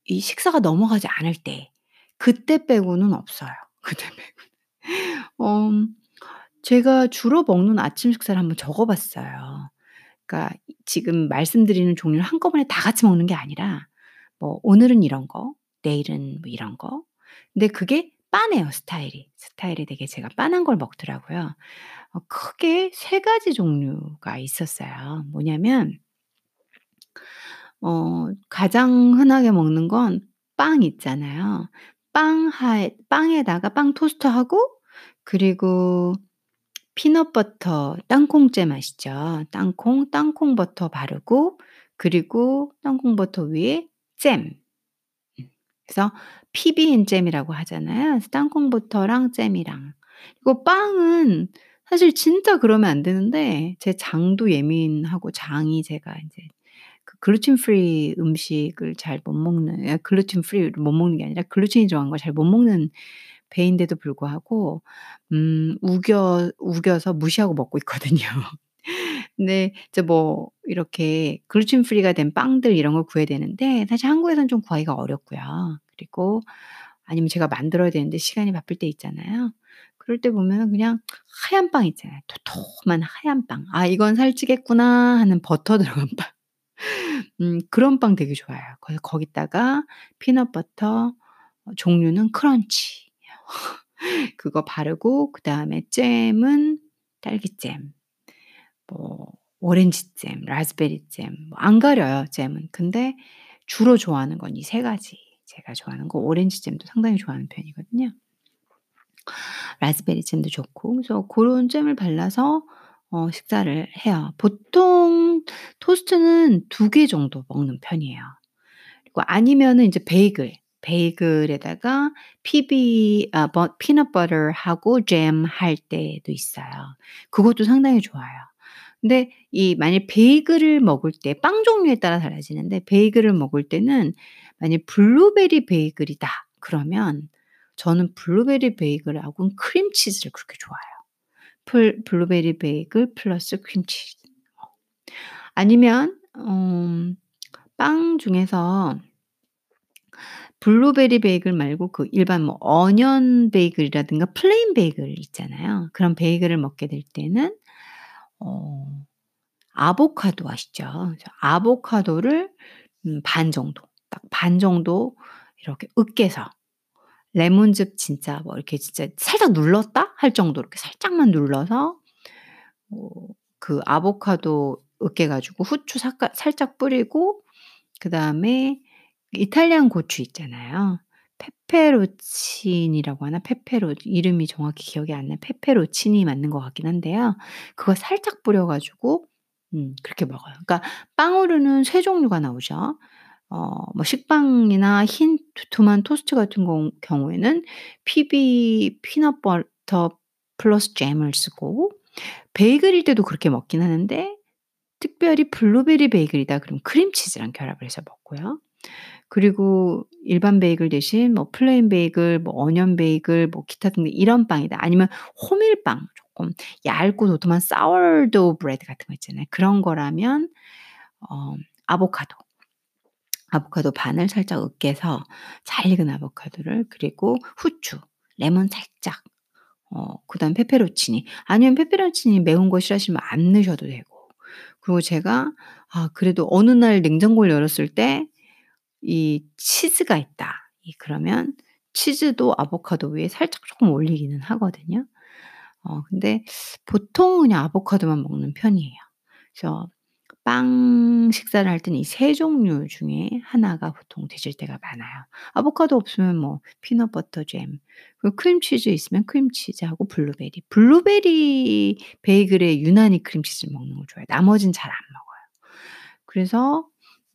이 식사가 넘어가지 않을 때 그때 빼고는 없어요. [LAUGHS] 그때 빼고는. 어 제가 주로 먹는 아침 식사를 한번 적어 봤어요. 그러니까 지금 말씀드리는 종류를 한꺼번에 다 같이 먹는 게 아니라 뭐 오늘은 이런 거, 내일은 뭐 이런 거. 근데 그게 빠네요, 스타일이. 스타일이 되게 제가 빤한 걸 먹더라고요. 어 크게 세 가지 종류가 있었어요. 뭐냐면 어 가장 흔하게 먹는 건 빵 있잖아요. 빵 하에 빵에다가 빵 토스트하고 그리고 peanut butter 땅콩잼 아시죠? 땅콩, 땅콩 버터 바르고 그리고 땅콩 버터 위에 잼. 음. 그래서 PB&Jam이라고 하잖아요. 그래서 땅콩 버터랑 잼이랑. 그리고 빵은 사실 진짜 그러면 안 되는데 제 장도 예민하고 장이 제가 인제 그 gluten free 음식을 잘 못 먹는 예 gluten free를 못 먹는 게 아니라 글루텐이 들어간 걸 잘 못 먹는 배인데도 불구하고 음 우겨 우겨서 무시하고 먹고 있거든요. [LAUGHS] 근데 이제 뭐 이렇게 gluten free가 된 빵들 이런 걸 구해야 되는데 사실 한국에서는 좀 구하기가 어렵고요. 그리고 아니면 제가 만들어야 되는데 시간이 바쁠 때 있잖아요. 그럴 때 보면은 그냥 하얀 빵 있잖아요. 도톰한 하얀 빵. '아 이건 살찌겠구나.' 하는 버터 [LAUGHS] 들어간 빵. 음 그런 빵 되게 좋아해요. 그래서 거기다가 peanut butter 어 종류는 crunch [LAUGHS] 그거 바르고 그 다음에 잼은 딸기잼 뭐 오렌지잼, 라즈베리잼 뭐 안 가려요, 잼은. 근데 주로 좋아하는 건 이 세 가지. 제가 좋아하는 거 오렌지잼도 상당히 좋아하는 편이거든요. 라즈베리 잼도 좋고 그래서 고런 잼을 발라서 어 식사를 해요. 보통 토스트는 2 개 정도 먹는 편이에요. 그리고 아니면은 인제 베이글, 베이글에다가 PB 아 버 peanut butter하고 잼 할 때도 있어요. 그것도 상당히 좋아요. 근데 이 만약 베이글을 먹을 때 빵 종류에 따라 달라지는데 베이글을 먹을 때는 만약 블루베리 베이글이다 그러면 저는 블루베리 베이글하고는 크림치즈를 그렇게 좋아해요. 풀 블루베리 베이글 플러스. 어. 아니면 음 빵 중에서 블루베리 베이글 말고 그 일반 뭐 onion 베이글이라든가 plain 베이글 있잖아요. 그런 베이글을 먹게 될 때는 어 아보카도 아시죠? 아보카도를 음 반 정도, 딱 반 정도 이렇게 으깨서 레몬즙 진짜 뭐 이렇게 진짜 살짝 눌렀다 할 정도로 이렇게 살짝만 눌러서 어그 아보카도 으깨 가지고 후추 사까 살짝 뿌리고 그 다음에 이탈리안 고추 있잖아요. 페페로치니라고 하나? 페페로 이름이 정확히 기억이 안 나요. 페페로치니 맞는 것 같긴 한데요. 그거 살짝 뿌려 가지고 음 그렇게 먹어요. 그러니까 빵으로는 세 종류가 나오죠. 어 뭐 식빵이나 흰 두툼한 토스트 같은 공 경우에는 PB peanut butter 플러스 잼을 쓰고 베이글일 때도 그렇게 먹긴 하는데 특별히 블루베리 베이글이다 그러면 크림치즈랑 결합을 해서 먹고요. 그리고 일반 베이글 대신 뭐 plain 베이글, 뭐 onion 베이글, 뭐 기타 등등 이런 빵이다. 아니면 호밀빵 조금 얇고 도톰한 sourdough bread 같은 거 있잖아요. 그런 거라면 어 아보카도. 아보카도 반을 살짝 으깨서 잘 익은 아보카도를 그리고 후추, 레몬 살짝 어 그다음 페페론치니 아니면 페페론치니 매운 거 싫어하시면 안 넣으셔도 되고. 그리고 제가 아 그래도 어느 날 냉장고를 열었을 때 이 치즈가 있다. 이 그러면 치즈도 아보카도 위에 살짝 쪼끔 올리기는 하거든요. 어 근데 보통은 그냥 아보카도만 먹는 편이에요. 그래서 빵 식사를 할 때는 이3 종류 중에 하나가 보통 되실 때가 많아요. 아보카도 없으면 뭐 peanut butter 잼 그리고 크림치즈 있으면 크림치즈하고 블루베리. 블루베리 베이글에 유난히 크림치즈를 먹는 걸 좋아해요. 나머지는 잘안 먹어요. 그래서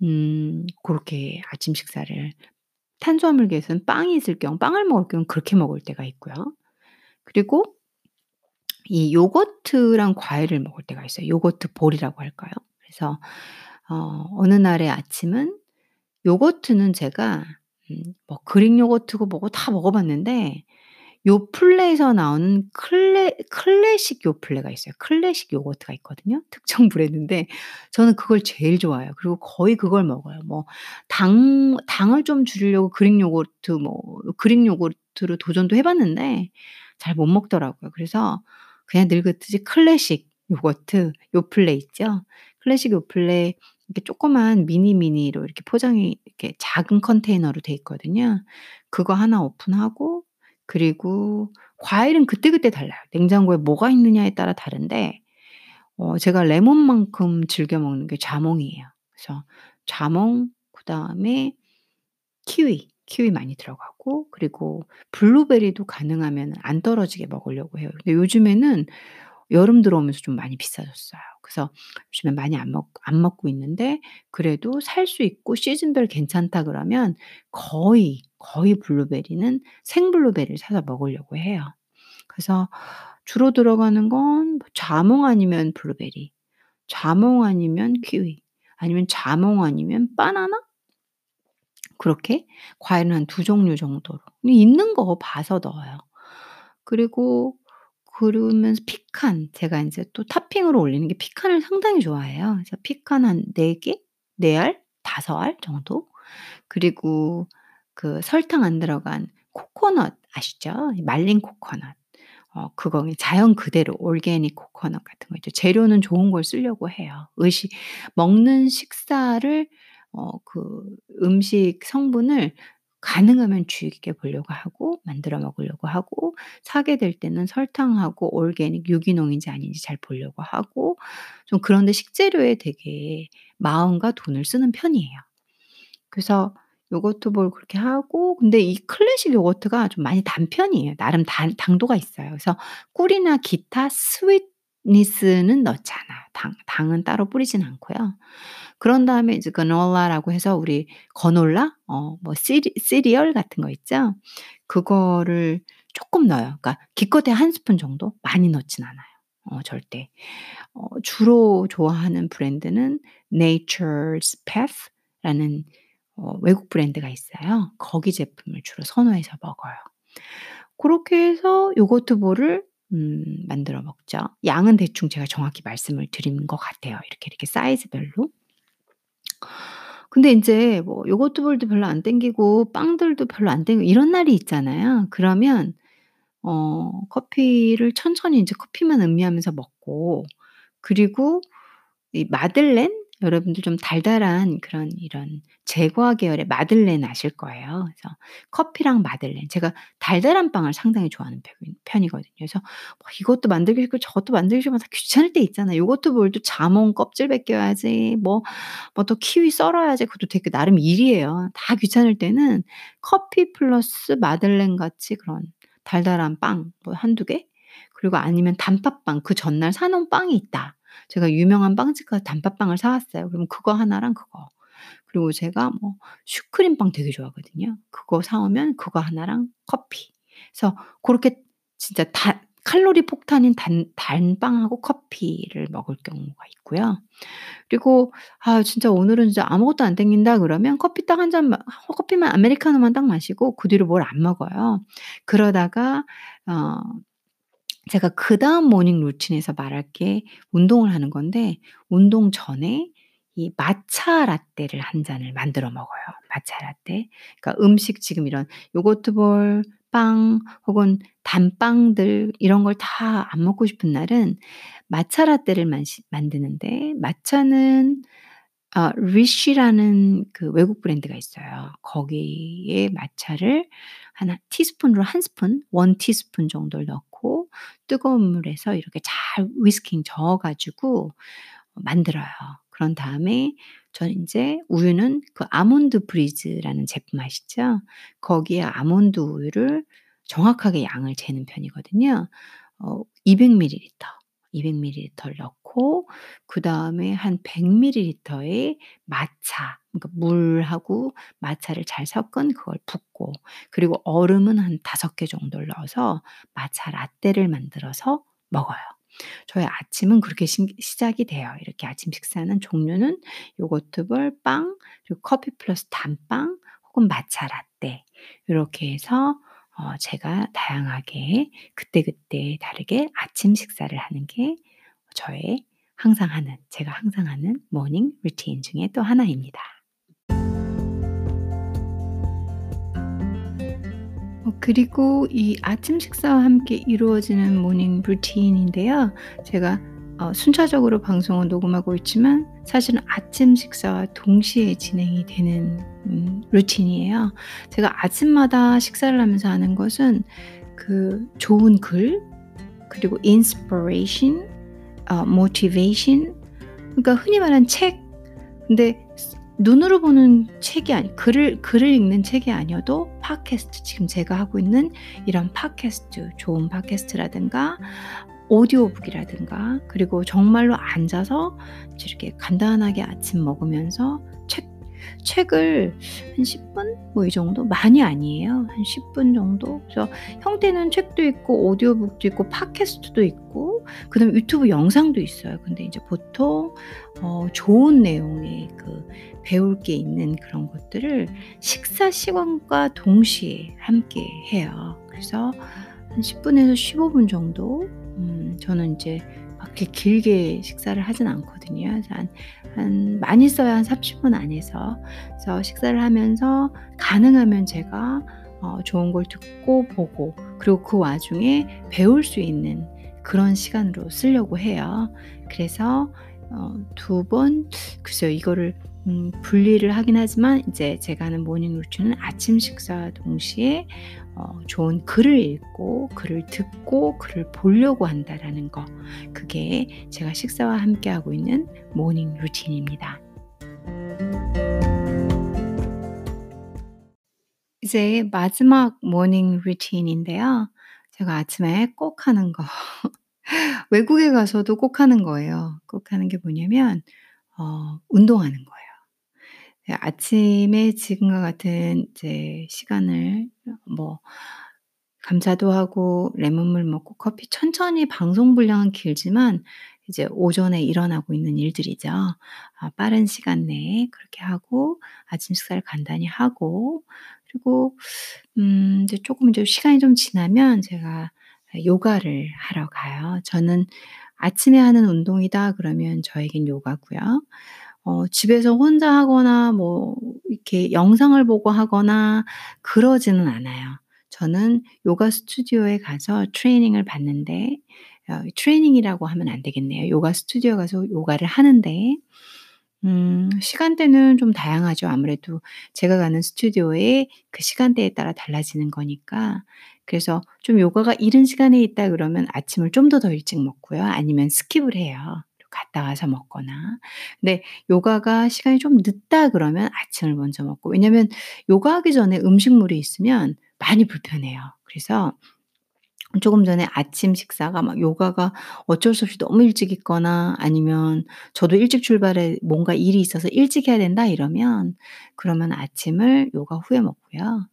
음 고렇게 아침 식사를 탄수화물 계에서는 빵이 있을 경우 빵을 먹을 경우는 그렇게 먹을 때가 있고요. 그리고 이 요거트랑 과일을 먹을 때가 있어요. 요거트 볼이라고 할까요? 그래서 어 어느 날의 아침은 요거트는 제가 음 뭐 그릭 요거트고 뭐고 다 먹어 봤는데 요플레에서 나오는 클래 클래식 요플레가 있어요. 클래식 요거트가 있거든요. [LAUGHS] 특정 브랜드인데 저는 그걸 제일 좋아해요. 그리고 거의 그걸 먹어요. 뭐 당 당을 좀 줄이려고 그릭 요거트 뭐 그릭 요거트로 도전도 해 봤는데 잘 못 먹더라고요. 그래서 그냥 늘 그렇듯이 클래식 요거트 요플레 있죠? 클래식 요플레 이렇게 조그만 미니 미니로 이렇게 포장이 이렇게 작은 컨테이너로 돼 있거든요. 그거 하나 오픈하고 그리고 과일은 그때그때 달라요. 냉장고에 뭐가 있느냐에 따라 다른데 어 제가 레몬만큼 즐겨 먹는 게 자몽이에요. 그래서 자몽 그다음에 키위, 키위 많이 들어가고 그리고 블루베리도 가능하면 안 떨어지게 먹으려고 해요. 근데 요즘에는 여름 들어오면서 좀 많이 비싸졌어요. 그래서 요즘에 많이 안 먹 안 먹고 있는데 그래도 살 수 있고 시즌별 괜찮다 그러면 거의, 거의 블루베리는 생블루베리를 사서 먹으려고 해요. 그래서 주로 들어가는 건뭐 자몽 아니면 블루베리, 자몽 아니면 키위, 아니면 자몽 아니면 바나나? 그렇게 과일은 한2 종류 정도로 있는 거 봐서 넣어요. 그리고 그러면서 피칸 제가 인제 또 토핑으로 올리는 게 피칸을 상당히 좋아해요. 그래서 피칸 한 4 개? 4 알? 5 알 정도? 그리고 그 설탕 안 들어간 코코넛 아시죠? 말린 코코넛. 어 그거 자연 그대로 올게닉 코코넛 같은 거 있죠. 재료는 좋은 걸 쓰려고 해요. 의식 먹는 식사를 어 그 음식 성분을 가능하면 주의 깊게 보려고 하고 만들어 먹으려고 하고 사게 될 때는 설탕하고 올게닉 유기농인지 아닌지 잘 보려고 하고 좀 그런 데 식재료에 되게 마음과 돈을 쓰는 편이에요. 그래서 요거트 볼 그렇게 하고 근데 이 클래식 요거트가 좀 많이 단 편이에요. 나름 단 당도가 있어요. 그래서 꿀이나 기타 sweetness는 넣지 않아요. 당 당은 따로 뿌리진 않고요. 그런 다음에 이제 그래놀라라고 해서 우리 granola 어 뭐 시리 시리얼 같은 거 있죠? 그거를 쪼끔 넣어요. 그러니까 기껏해야 1 스푼 정도 많이 넣진 않아요. 어 절대. 어 주로 좋아하는 브랜드는 Nature's Path라는 어 외국 브랜드가 있어요. 거기 제품을 주로 선호해서 먹어요. 고렇게 해서 요거트 볼을 음 만들어 먹죠. 양은 대충 제가 정확히 말씀을 드린 것 같아요. 이렇게, 이렇게 사이즈별로. 근데 인제 뭐 요거트 볼도 별로 안 땡기고 빵들도 별로 안 땡기고 이런 날이 있잖아요. 그러면 어 커피를 천천히 인제 커피만 음미하면서 먹고 그리고 이 마들렌 여러분들 좀 달달한 그런 이런 제과 계열의 마들렌 아실 거예요. 그래서 커피랑 마들렌 제가 달달한 빵을 상당히 좋아하는 편이 편이거든요. 그래서 뭐 이것도 만들기 싫고 저것도 만들기 싫고 막다 귀찮을 때 있잖아요. 요거트 볼도 자몽 껍질 벗겨야지 뭐 뭐 또 키위 썰어야지 그것도 되게 나름 일이에요. 다 귀찮을 때는 커피 플러스 마들렌 같이 그런 달달한 빵뭐1-2개 그리고 아니면 단팥빵 그 전날 사 놓은 빵이 있다. 제가 유명한 빵집 가서 단팥빵을 사 왔어요. 그러면 그거 하나랑 그거 그리고 제가 뭐 슈크림빵 되게 좋아하거든요. 그거 사 오면 그거 하나랑 커피. 그래서 고렇게 진짜 단 칼로리 폭탄인 단 단빵하고 커피를 먹을 경우가 있고요. 그리고 '아 진짜 오늘은 진짜 아무것도 안 땡긴다.' 그러면 커피 딱1잔마 커피만 아메리카노만 딱 마시고 그 뒤로 뭘 안 먹어요. 그러다가 어 제가 그 다음 모닝 루틴에서 말할 게 운동을 하는 건데 운동 전에 이 마차 라떼를 1 잔을 만들어 먹어요, 마차 라떼. 그러니까 음식 지금 이런 요거트 볼, 단빵 혹은 단빵들 이런 걸 다 안 먹고 싶은 날은 마차 라떼를 마시 만드는데 마차는 아 리쉬라는 그 외국 브랜드가 있어요. 거기에 마차를 한 티스푼으로 1 스푼, 1 티스푼 정도를 넣고 넣고 뜨거운 물에서 이렇게 잘 위스킹 저어가지고 만들어요. 그런 다음에 저는 이제 우유는 그 아몬드 브리즈라는 제품 아시죠? 거기에 아몬드 우유를 정확하게 양을 재는 편이거든요. 어, 200ml. 200ml 넣고 그 다음에 한 100ml의 마차 그러니까 물하고 마차를 잘 섞은 그걸 붓고 그리고 얼음은 한 다섯 개 정도를 넣어서 마차 라떼를 만들어서 먹어요. 저의 아침은 그렇게 시, 작이 돼요. 이렇게 아침 식사는 종류는 요거트볼, 빵, 그리고 커피 플러스 단빵 혹은 마차 라떼 이렇게 해서 어 제가 다양하게 그때그때 다르게 아침 식사를 하는 게 저의 항상 하는 제가 항상 하는 모닝 루틴 중에 또 하나입니다. 어 그리고 이 아침 식사와 함께 이루어지는 모닝 루틴인데요. 제가 어 순차적으로 방송을 녹음하고 있지만 사실은 아침 식사와 동시에 진행이 되는 음 루틴이에요. 제가 아침마다 식사를 하면서 하는 것은 그 좋은 글 그리고 inspiration 어 motivation 그러니까 흔히 말하는 책 근데 눈으로 보는 책이 아니 글을 글을 읽는 책이 아니어도 팟캐스트 지금 제가 하고 있는 이런 팟캐스트 좋은 팟캐스트라든가 오디오북이라든가 그리고 정말로 앉아서 이렇게 간단하게 아침 먹으면서 책 책을 한 10분 뭐 이 정도 많이 아니에요. 한 10분 정도. 그래서 형태는 책도 있고 오디오북도 있고 팟캐스트도 있고 그다음에 유튜브 영상도 있어요. 근데 이제 보통 어 좋은 내용의 그 배울 게 있는 그런 것들을 식사 시간과 동시에 함께 해요. 그래서 한 10 분에서 15분 정도 음 저는 인제 막 이렇게 길게 식사를 하진 않거든요. 한한 많이 써야 한 30분 안에서 그래서 식사를 하면서 가능하면 제가 어 좋은 걸 듣고 보고 그리고 그 와중에 배울 수 있는 그런 시간으로 쓰려고 해요. 그래서 어 2번 글쎄요 이거를 음 분리를 하긴 하지만 이제 제가 하는 모닝 루틴은 아침 식사와 동시에 어 좋은 글을 읽고 글을 듣고 글을 보려고 한다라는 거. 그게 제가 식사와 함께 하고 있는 모닝 루틴입니다. 이제 마지막 모닝 루틴인데요. 제가 아침에 꼭 하는 거. [LAUGHS] 외국에 가서도 꼭 하는 거예요. 꼭 하는 게 뭐냐면 어 운동하는 거예요. 네 아침에 지금과 같은 이제 시간을 뭐 감사도 하고 레몬물 먹고 커피 천천히 방송 분량은 길지만 이제 오전에 일어나고 있는 일들이죠. 아 빠른 시간 내에 그렇게 하고 아침 식사를 간단히 하고 그리고 음 이제 쪼끔 이제 시간이 좀 지나면 제가 요가를 하러 가요. 저는 아침에 하는 운동이다 그러면 저에겐 요가고요. 어 집에서 혼자 하거나 뭐 이렇게 영상을 보고 하거나 그러지는 않아요. 저는 요가 스튜디오에 가서 트레이닝을 받는데 어 트레이닝이라고 하면 안 되겠네요. 요가 스튜디오에 가서 요가를 하는데 음 시간대는 좀 다양하죠. 아무래도 제가 가는 스튜디오의 그 시간대에 따라 달라지는 거니까. 그래서 좀 요가가 이른 시간에 있다 그러면 아침을 좀 더더 일찍 먹고요. 아니면 skip을 해요. 갔다 와서 먹거나. 근데 요가가 시간이 좀 늦다 그러면 아침을 먼저 먹고 왜냐면 요가하기 전에 음식물이 있으면 많이 불편해요. 그래서 조금 전에 아침 식사가 막 요가가 어쩔 수 없이 너무 일찍 있거나 아니면 저도 일찍 출발해 뭔가 일이 있어서 일찍 해야 된다 이러면 그러면 아침을 요가 후에 먹고요.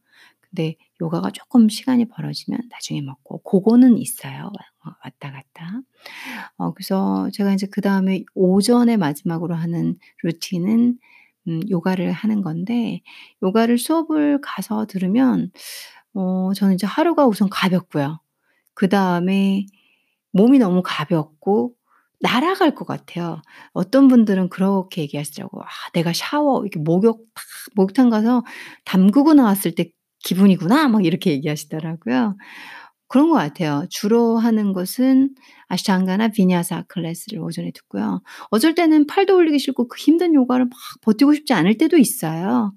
근데 요가가 쪼끔 시간이 벌어지면 나중에 먹고 고거는 있어요. 와어 왔다 갔다. 어 그래서 제가 인제 그 다음에 오전에 마지막으로 하는 루틴은 음 요가를 하는 건데 요가를 수업을 가서 들으면 어 저는 이제 하루가 우선 가볍고요. 그 다음에 몸이 너무 가볍고 날아갈 것 같아요. 어떤 분들은 그렇게 얘기하시더라고요. "아 내가 샤워 이렇게 목욕 탁 목욕탕 가서 담그고 나왔을 때 기분이구나." 막 이렇게 얘기하시더라고요. 그런 것 같아요. 주로 하는 것은 아쉬탕가나 비냐사 클래스를 오전에 듣고요. 어쩔 때는 팔도 올리기 싫고 그 힘든 요가를 막 버티고 싶지 않을 때도 있어요.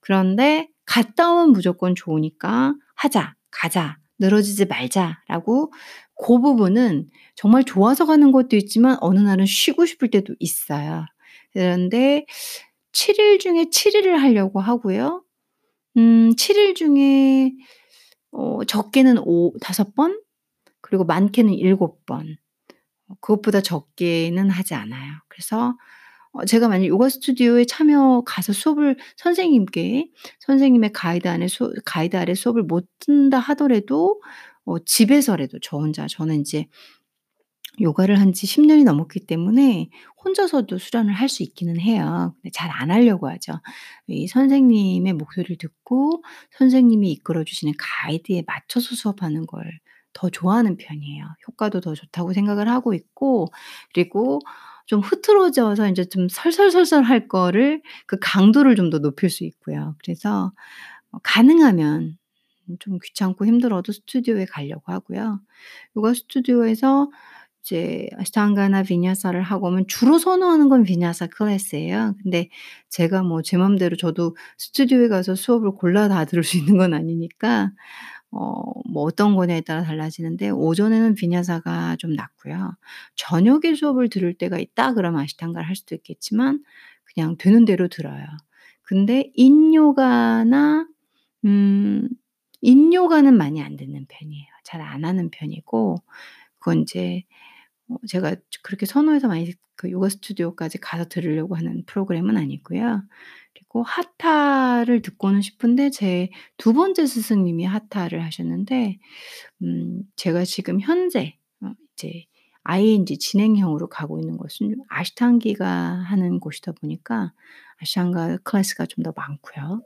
그런데 갔다 오면 무조건 좋으니까 "하자. 가자. 늘어지지 말자."라고 고 부분은 정말 좋아서 가는 것도 있지만 어느 날은 쉬고 싶을 때도 있어요. 그런데 7일 중에 7 일을 하려고 하고요. 음 7일 중에 어 적게는 오 5 번 그리고 많게는 7번어 그것보다 적게는 하지 않아요. 그래서 어 제가 만약 요가 스튜디오에 참여 가서 수업을 선생님께 선생님의 가이드 안에 수 가이드 아래 수업을 못 듣는다 하더라도 어 집에서라도 저 혼자 저는 인제 요가를 한 지 10 년이 넘었기 때문에 혼자서도 수련을 할 수 있기는 해요. 근데 잘 안 하려고 하죠. 이 선생님의 목소리를 듣고 선생님이 이끌어 주시는 가이드에 맞춰서 수업하는 걸 더 좋아하는 편이에요. 효과도 더 좋다고 생각을 하고 있고 그리고 좀 흐트러져서 인제 좀 설설설설 할 거를 그 강도를 좀 더 높일 수 있고요. 그래서 어 가능하면 음좀 귀찮고 힘들어도 스튜디오에 가려고 하고요. 요가 스튜디오에서 이제 아시탄가나 비냐사를 하고 오면 주로 선호하는 건 비냐사 클래스예요. 근데 제가 뭐 제 맘대로 저도 스튜디오에 가서 수업을 골라 다 들을 수 있는 건 아니니까 어 뭐 어떤 거냐에 따라 달라지는데 오전에는 비냐사가 좀 낫고요. 저녁에 수업을 들을 때가 있다 그러면 아시탄가를 할 수도 있겠지만 그냥 되는 대로 들어요. 근데 인요가나 음 인요가는 많이 안 듣는 편이에요. 잘 안 하는 편이고 그건 어 제가 그렇게 선호해서 많이 그 요가 스튜디오까지 가서 들으려고 하는 프로그램은 아니고요. 그리고 하타를 듣고는 싶은데 제 두 번째 스승님이 하타를 하셨는데 음 제가 지금 현재 어 이제 ING 진행형으로 가고 있는 곳은 아시탄기가 하는 곳이다 보니까 아시탄가 클래스가 좀 더 많고요.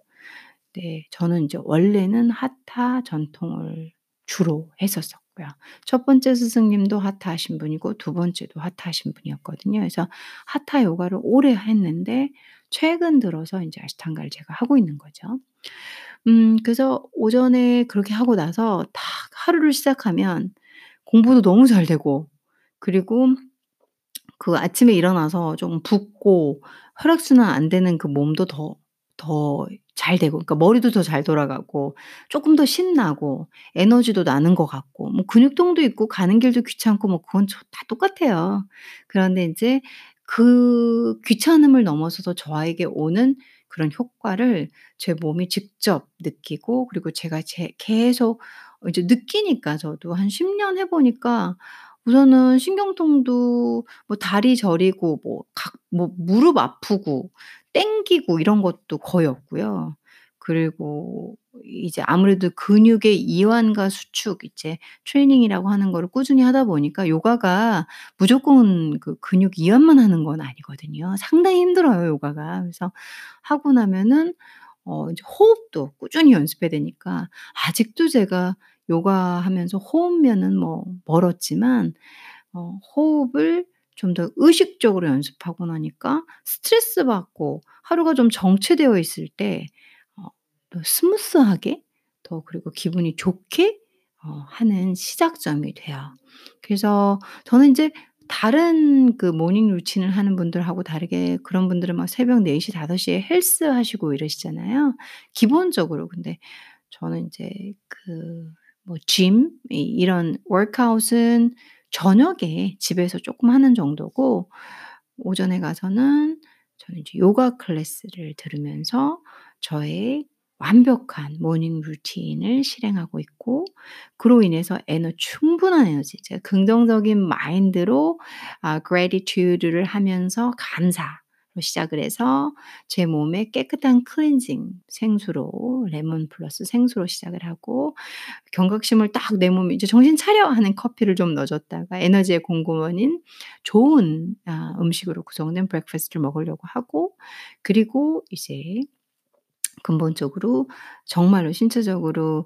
네. 저는 인제 원래는 하타 전통을 주로 했었 었고요. 첫 번째 스승님도 하타 하신 분이고 두 번째도 하타 하신 분이었거든요. 그래서 하타 요가를 오래 했는데 최근 들어서 인제 아시탄가를 제가 하고 있는 거죠. 음 그래서 오전에 그렇게 하고 나서 딱 하루를 시작하면 공부도 너무 잘 되고 그리고 그 아침에 일어나서 좀 붓고 혈액순환 안 되는 그 몸도 더 더 잘 되고 그러니까 머리도 더 잘 돌아가고 쪼끔 더 신나고 에너지도 나는 것 같고 뭐 근육통도 있고 가는 길도 귀찮고 뭐 그건 저다 똑같아요. 그런데 인제 그 귀찮음을 넘어서서 저에게 오는 그런 효과를 제 몸이 직접 느끼고 그리고 제가 제 계속 어 이제 느끼니까 저도 한 10년 해 보니까 우선은 신경통도 뭐 다리 저리고 뭐 각 뭐 무릎 아프고 땡기고 이런 것도 거의 없고요. 그리고 이제 아무래도 근육의 이완과 수축 이제 트레이닝이라고 하는 거를 꾸준히 하다 보니까 요가가 무조건 그 근육 이완만 하는 건 아니거든요. 상당히 힘들어요 요가가. 그래서 하고 나면은 어 이제 호흡도 꾸준히 연습해야 되니까 아직도 제가 요가 하면서 호흡면은 뭐 멀었지만 어 호흡을 좀 더 의식적으로 연습하고 나니까 스트레스 받고 하루가 좀 정체되어 있을 때 어 더 smooth하게 더 그리고 기분이 좋게 어 하는 시작점이 돼요. 그래서 저는 인제 다른 그 모닝 루틴을 하는 분들하고 다르게 그런 분들은 막 새벽 4 시, 5 시에 헬스 하시고 이러시잖아요. 기본적으로 근데 저는 인제 그 뭐 gym이 이런 워크아웃은 저녁에 집에서 쪼끔 하는 정도고 오전에 가서는 저는 이제 요가 클래스를 들으면서 저의 완벽한 모닝 루틴을 실행하고 있고 그로 인해서 에너 충분한 에너지 제가 긍정적인 마인드로 아 gratitude를 하면서 감사로 시작을 해서 제 몸에 깨끗한 클렌징 생수로 레몬 플러스 생수로 시작을 하고 경각심을 딱 내 몸이 이제 '정신 차려.' 하는 커피를 좀 넣어 줬다가 에너지의 공급원인 좋은 아 음식으로 구성된 breakfast를 먹으려고 하고 그리고 이제 근본적으로 정말로 신체적으로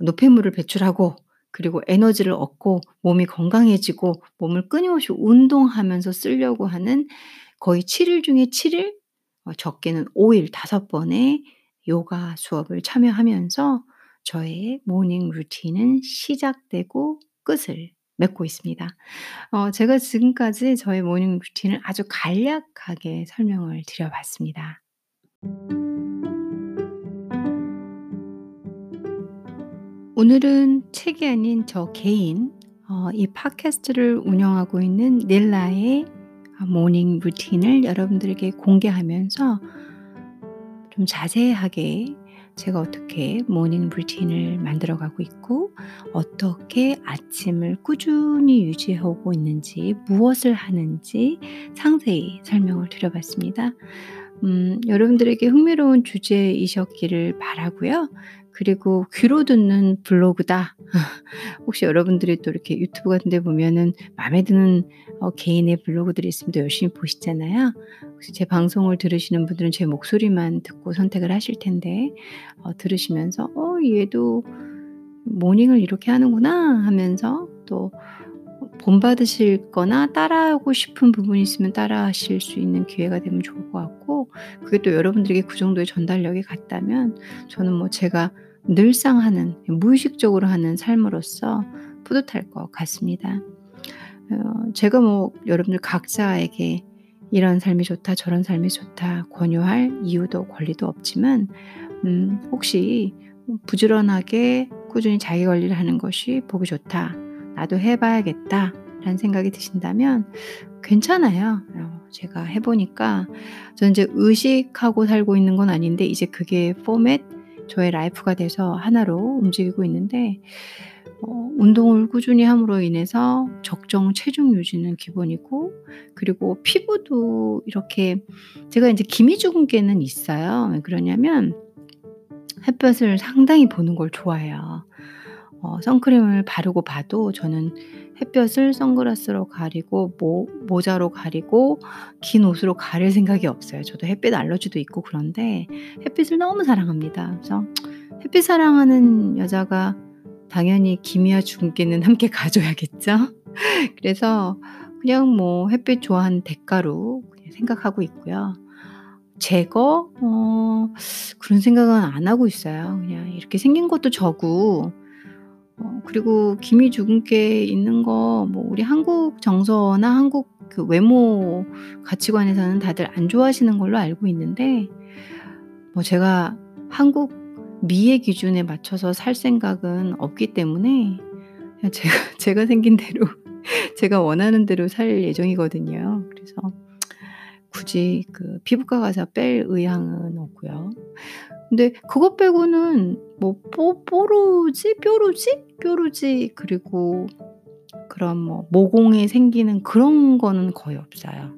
노폐물을 배출하고 그리고 에너지를 얻고 몸이 건강해지고 몸을 끊임없이 운동하면서 쓰려고 하는 거의 7일 중에 7일 어 적게는 5일 5 번의 요가 수업을 참여하면서 저의 morning routine은 시작되고 끝을 맺고 있습니다. 어 제가 지금까지 저의 morning routine을 아주 간략하게 설명을 드려 봤습니다. 오늘은 책이 아닌 저 개인 어 이 팟캐스트를 운영하고 있는 닐라의 아 morning routine을 여러분들에게 공개하면서 좀 자세하게 제가 어떻게 morning routine을 만들어 가고 있고 어떻게 아침을 꾸준히 유지하고 있는지 무엇을 하는지 상세히 설명을 드려 봤습니다. 음 여러분들에게 흥미로운 주제이셨기를 바라고요. 그리고 '귀로 듣는 블로그다.' [LAUGHS] 혹시 여러분들이 또 이렇게 유튜브 같은 데 보면은 마음에 드는 어 개인의 블로그들이 있으면 또 열심히 보시잖아요. 혹시 제 방송을 들으시는 분들은 제 목소리만 듣고 선택을 하실 텐데 어 들으시면서 '어 얘도 모닝을 이렇게 하는구나.' 하면서 또 본받으실 거나 따라하고 싶은 부분이 있으면 따라하실 수 있는 기회가 되면 좋을 것 같고 그게 또 여러분들에게 그 정도의 전달력이 갔다면 저는 뭐 제가 늘상 하는 무의식적으로 하는 삶으로서 뿌듯할 것 같습니다. 어 제가 뭐 여러분들 각자에게 이런 삶이 좋다 저런 삶이 좋다 권유할 이유도 권리도 없지만 음 혹시 부지런하게 꾸준히 자기 관리를 하는 것이 보기 좋다. '나도 해 봐야겠다.'라는 생각이 드신다면 괜찮아요. 어 제가 해 보니까 저는 이제 의식하고 살고 있는 건 아닌데 이제 그게 포맷 저의 life가 돼서 하나로 움직이고 있는데 어 운동을 꾸준히 함으로 인해서 적정 체중 유지는 기본이고 그리고 피부도 이렇게 제가 인제 기미 주근깨는 있어요. 왜 그러냐면 햇볕을 상당히 보는 걸 좋아해요. 어 선크림을 바르고 봐도 저는 햇볕을 선글라스로 가리고 모 모자로 가리고 긴 옷으로 가릴 생각이 없어요. 저도 햇빛 알러지도 있고 그런데 햇빛을 너무 사랑합니다. 그래서 햇빛 사랑하는 여자가 당연히 기미와 주근깨는 함께 [LAUGHS] 가져야겠죠. 그래서 그냥 뭐 햇빛 좋아하는 대가로 생각하고 있고요. 제거? 어 그런 생각은 안 하고 있어요. 그냥 이렇게 생긴 것도 저고 어 그리고 기미 주근깨 있는 거 뭐 우리 한국 정서나 한국 그 외모 가치관에서는 다들 안 좋아하시는 걸로 알고 있는데 뭐 제가 한국 미의 기준에 맞춰서 살 생각은 없기 때문에 제가 [LAUGHS] 제가 생긴 대로 [LAUGHS] 제가 원하는 대로 살 예정이거든요. 그래서 굳이 그 피부과 가서 뺄 의향은 없고요. 근데 그것 빼고는 뭐 뽀 뽀루지, 뾰루지, 뾰루지 그리고 그런 뭐 모공이 생기는 그런 거는 거의 없어요.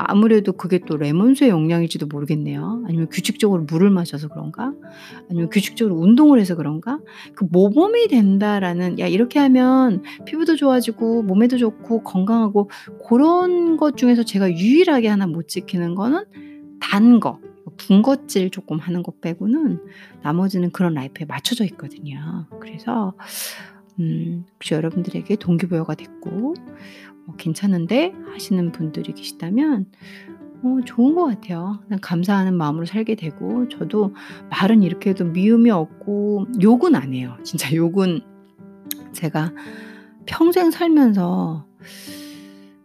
아무래도 그게 또 레몬수의 영향일지도 모르겠네요. 아니면 규칙적으로 물을 마셔서 그런가? 아니면 규칙적으로 운동을 해서 그런가? 그 '모범이 된다.'라는 '야 이렇게 하면 피부도 좋아지고 몸에도 좋고 건강하고' 고런 것 중에서 제가 유일하게 하나 못 지키는 거는 단 거, 군것질 쪼끔 하는 것 빼고는 나머지는 그런 라이프에 맞춰져 있거든요. 그래서 음 혹시 여러분들에게 동기부여가 됐고 어 '괜찮은데?' 하시는 분들이 계시다면 어 좋은 것 같아요. 그냥 감사하는 마음으로 살게 되고 저도 말은 이렇게 해도 미움이 없고 욕은 안 해요. 진짜 욕은 제가 평생 살면서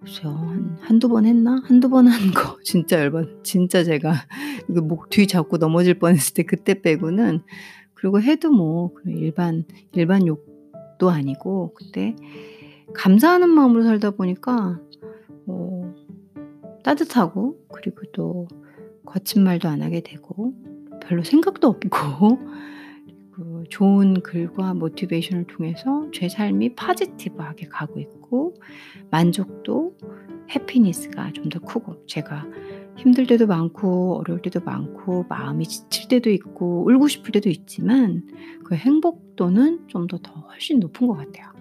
글쎄요. 한 1-2번 했나? 1-2번 한 거 [LAUGHS] 진짜 열받 진짜 제가 [LAUGHS] 목 뒤 잡고 넘어질 뻔했을 때 그때 빼고는 그리고 해도 뭐 일반 일반 욕도 아니고 그때 감사하는 마음으로 살다 보니까 어 따뜻하고 그리고 또 거친 말도 안 하게 되고 별로 생각도 없고 [LAUGHS] 그 좋은 글과 모티베이션을 통해서 제 삶이 포지티브하게 가고 있고 만족도 해피니스가 좀 더 크고 제가 힘들 때도 많고 어려울 때도 많고 마음이 지칠 때도 있고 울고 싶을 때도 있지만 그 행복도는 좀 더 더 훨씬 높은 것 같아요.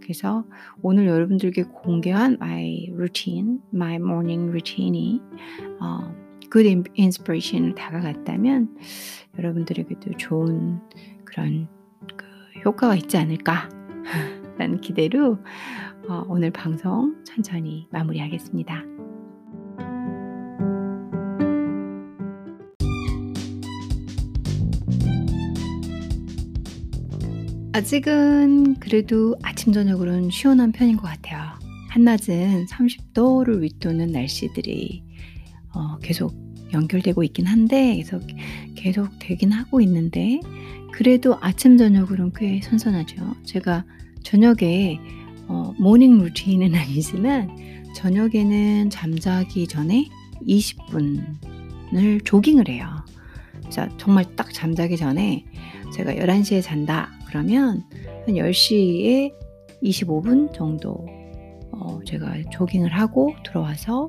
그래서 오늘 여러분들께 공개한 my routine, my morning routine이 어 good in inspiration을 다가갔다면 여러분들에게도 좋은 그런 그 효과가 있지 않을까 라는 [LAUGHS] 기대로 어 오늘 방송 천천히 마무리하겠습니다. 아직은 그래도 아침 저녁으로는 시원한 편인 것 같아요. 한낮은 30도를 윗도는 날씨들이 어, 계속 연결되고 있긴 한데 계속 계속 되긴 하고 있는데 그래도 아침 저녁으로는 꽤 선선하죠. 제가 저녁에 어, 모닝 루틴은 [LAUGHS] 아니지만 저녁에는 잠자기 전에 20분을 조깅을 해요. 자, 정말 딱 잠자기 전에 제가 11시에 잔다. 그러면 한 10시에 25분 정도 어, 제가 조깅을 하고 들어와서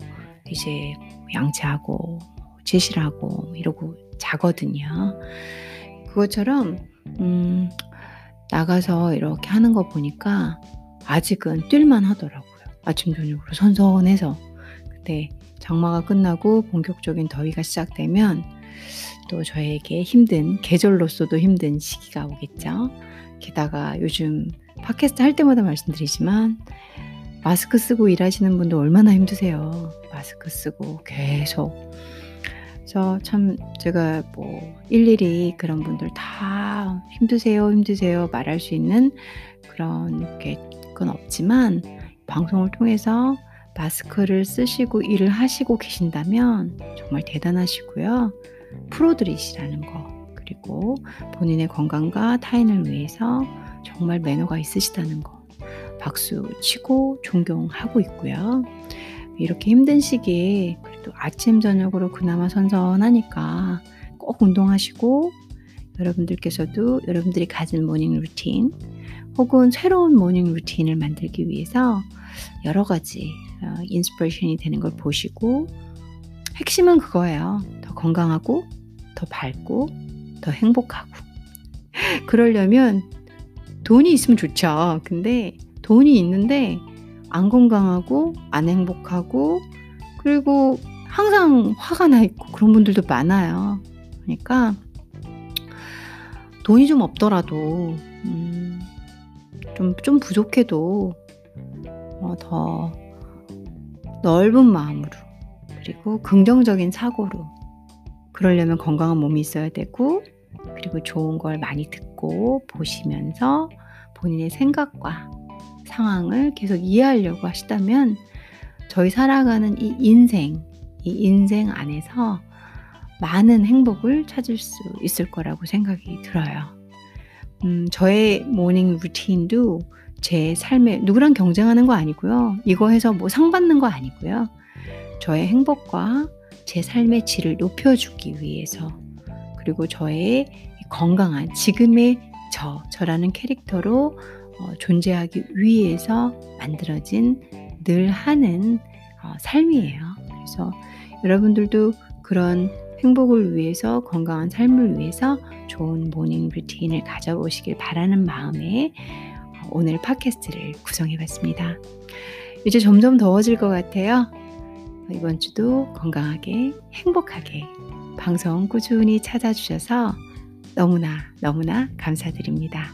이제 양치하고 제시를 하고 이러고 자거든요. 그것처럼 음, 나가서 이렇게 하는 거 보니까 아직은 뛸만 하더라고요. 아침 저녁으로 선선해서. 근데 장마가 끝나고 본격적인 더위가 시작되면 또 저에게 힘든 계절로서도 힘든 시기가 오겠죠. 게다가 요즘 팟캐스트 할 때마다 말씀드리지만 마스크 쓰고 일하시는 분도 얼마나 힘드세요. 마스크 쓰고 계속. 그래서 참 제가 뭐 일일이 그런 분들 다 힘드세요, 힘드세요 말할 수 있는 그런 건 없지만 방송을 통해서 마스크를 쓰시고 일을 하시고 계신다면 정말 대단하시고요. 프로들이시라는 거. 그리고 본인의 건강과 타인을 위해서 정말 매너가 있으시다는 거. 박수 치고 존경하고 있고요. 이렇게 힘든 시기에 그래도 아침, 저녁으로 그나마 선선하니까 꼭 운동하시고 여러분들께서도 여러분들이 가진 morning routine 혹은 새로운 morning routine을 만들기 위해서 여러 가지 어, inspiration이 되는 걸 보시고 핵심은 그거예요. 더 건강하고 더 밝고 더 행복하고 [LAUGHS] 그러려면 돈이 있으면 좋죠. 근데 돈이 있는데 안 건강하고 안 행복하고 그리고 항상 화가 나 있고 그런 분들도 많아요. 그러니까 돈이 좀 없더라도 음, 좀, 좀 부족해도 어, 더 넓은 마음으로 그리고 긍정적인 사고로 그러려면 건강한 몸이 있어야 되고 그리고 좋은 걸 많이 듣고 보시면서 본인의 생각과 상황을 계속 이해하려고 하시다면 저희 살아가는 이 인생, 이 인생 안에서 많은 행복을 찾을 수 있을 거라고 생각이 들어요. 음, 저의 모닝 루틴도 제 삶에 누구랑 경쟁하는 거 아니고요. 이거 해서 뭐 상 받는 거 아니고요. 저의 행복과 제 삶의 질을 높여주기 위해서 그리고 저의 건강한 지금의 저, 저라는 캐릭터로 어, 존재하기 위해서 만들어진 늘 하는 어, 삶이에요. 그래서 여러분들도 그런 행복을 위해서 건강한 삶을 위해서 좋은 모닝 루틴을 가져보시길 바라는 마음에 어, 오늘 팟캐스트를 구성해 봤습니다. 이제 점점 더워질 것 같아요. 이번 주도 건강하게 행복하게 방송 꾸준히 찾아주셔서 너무나 너무나 감사드립니다.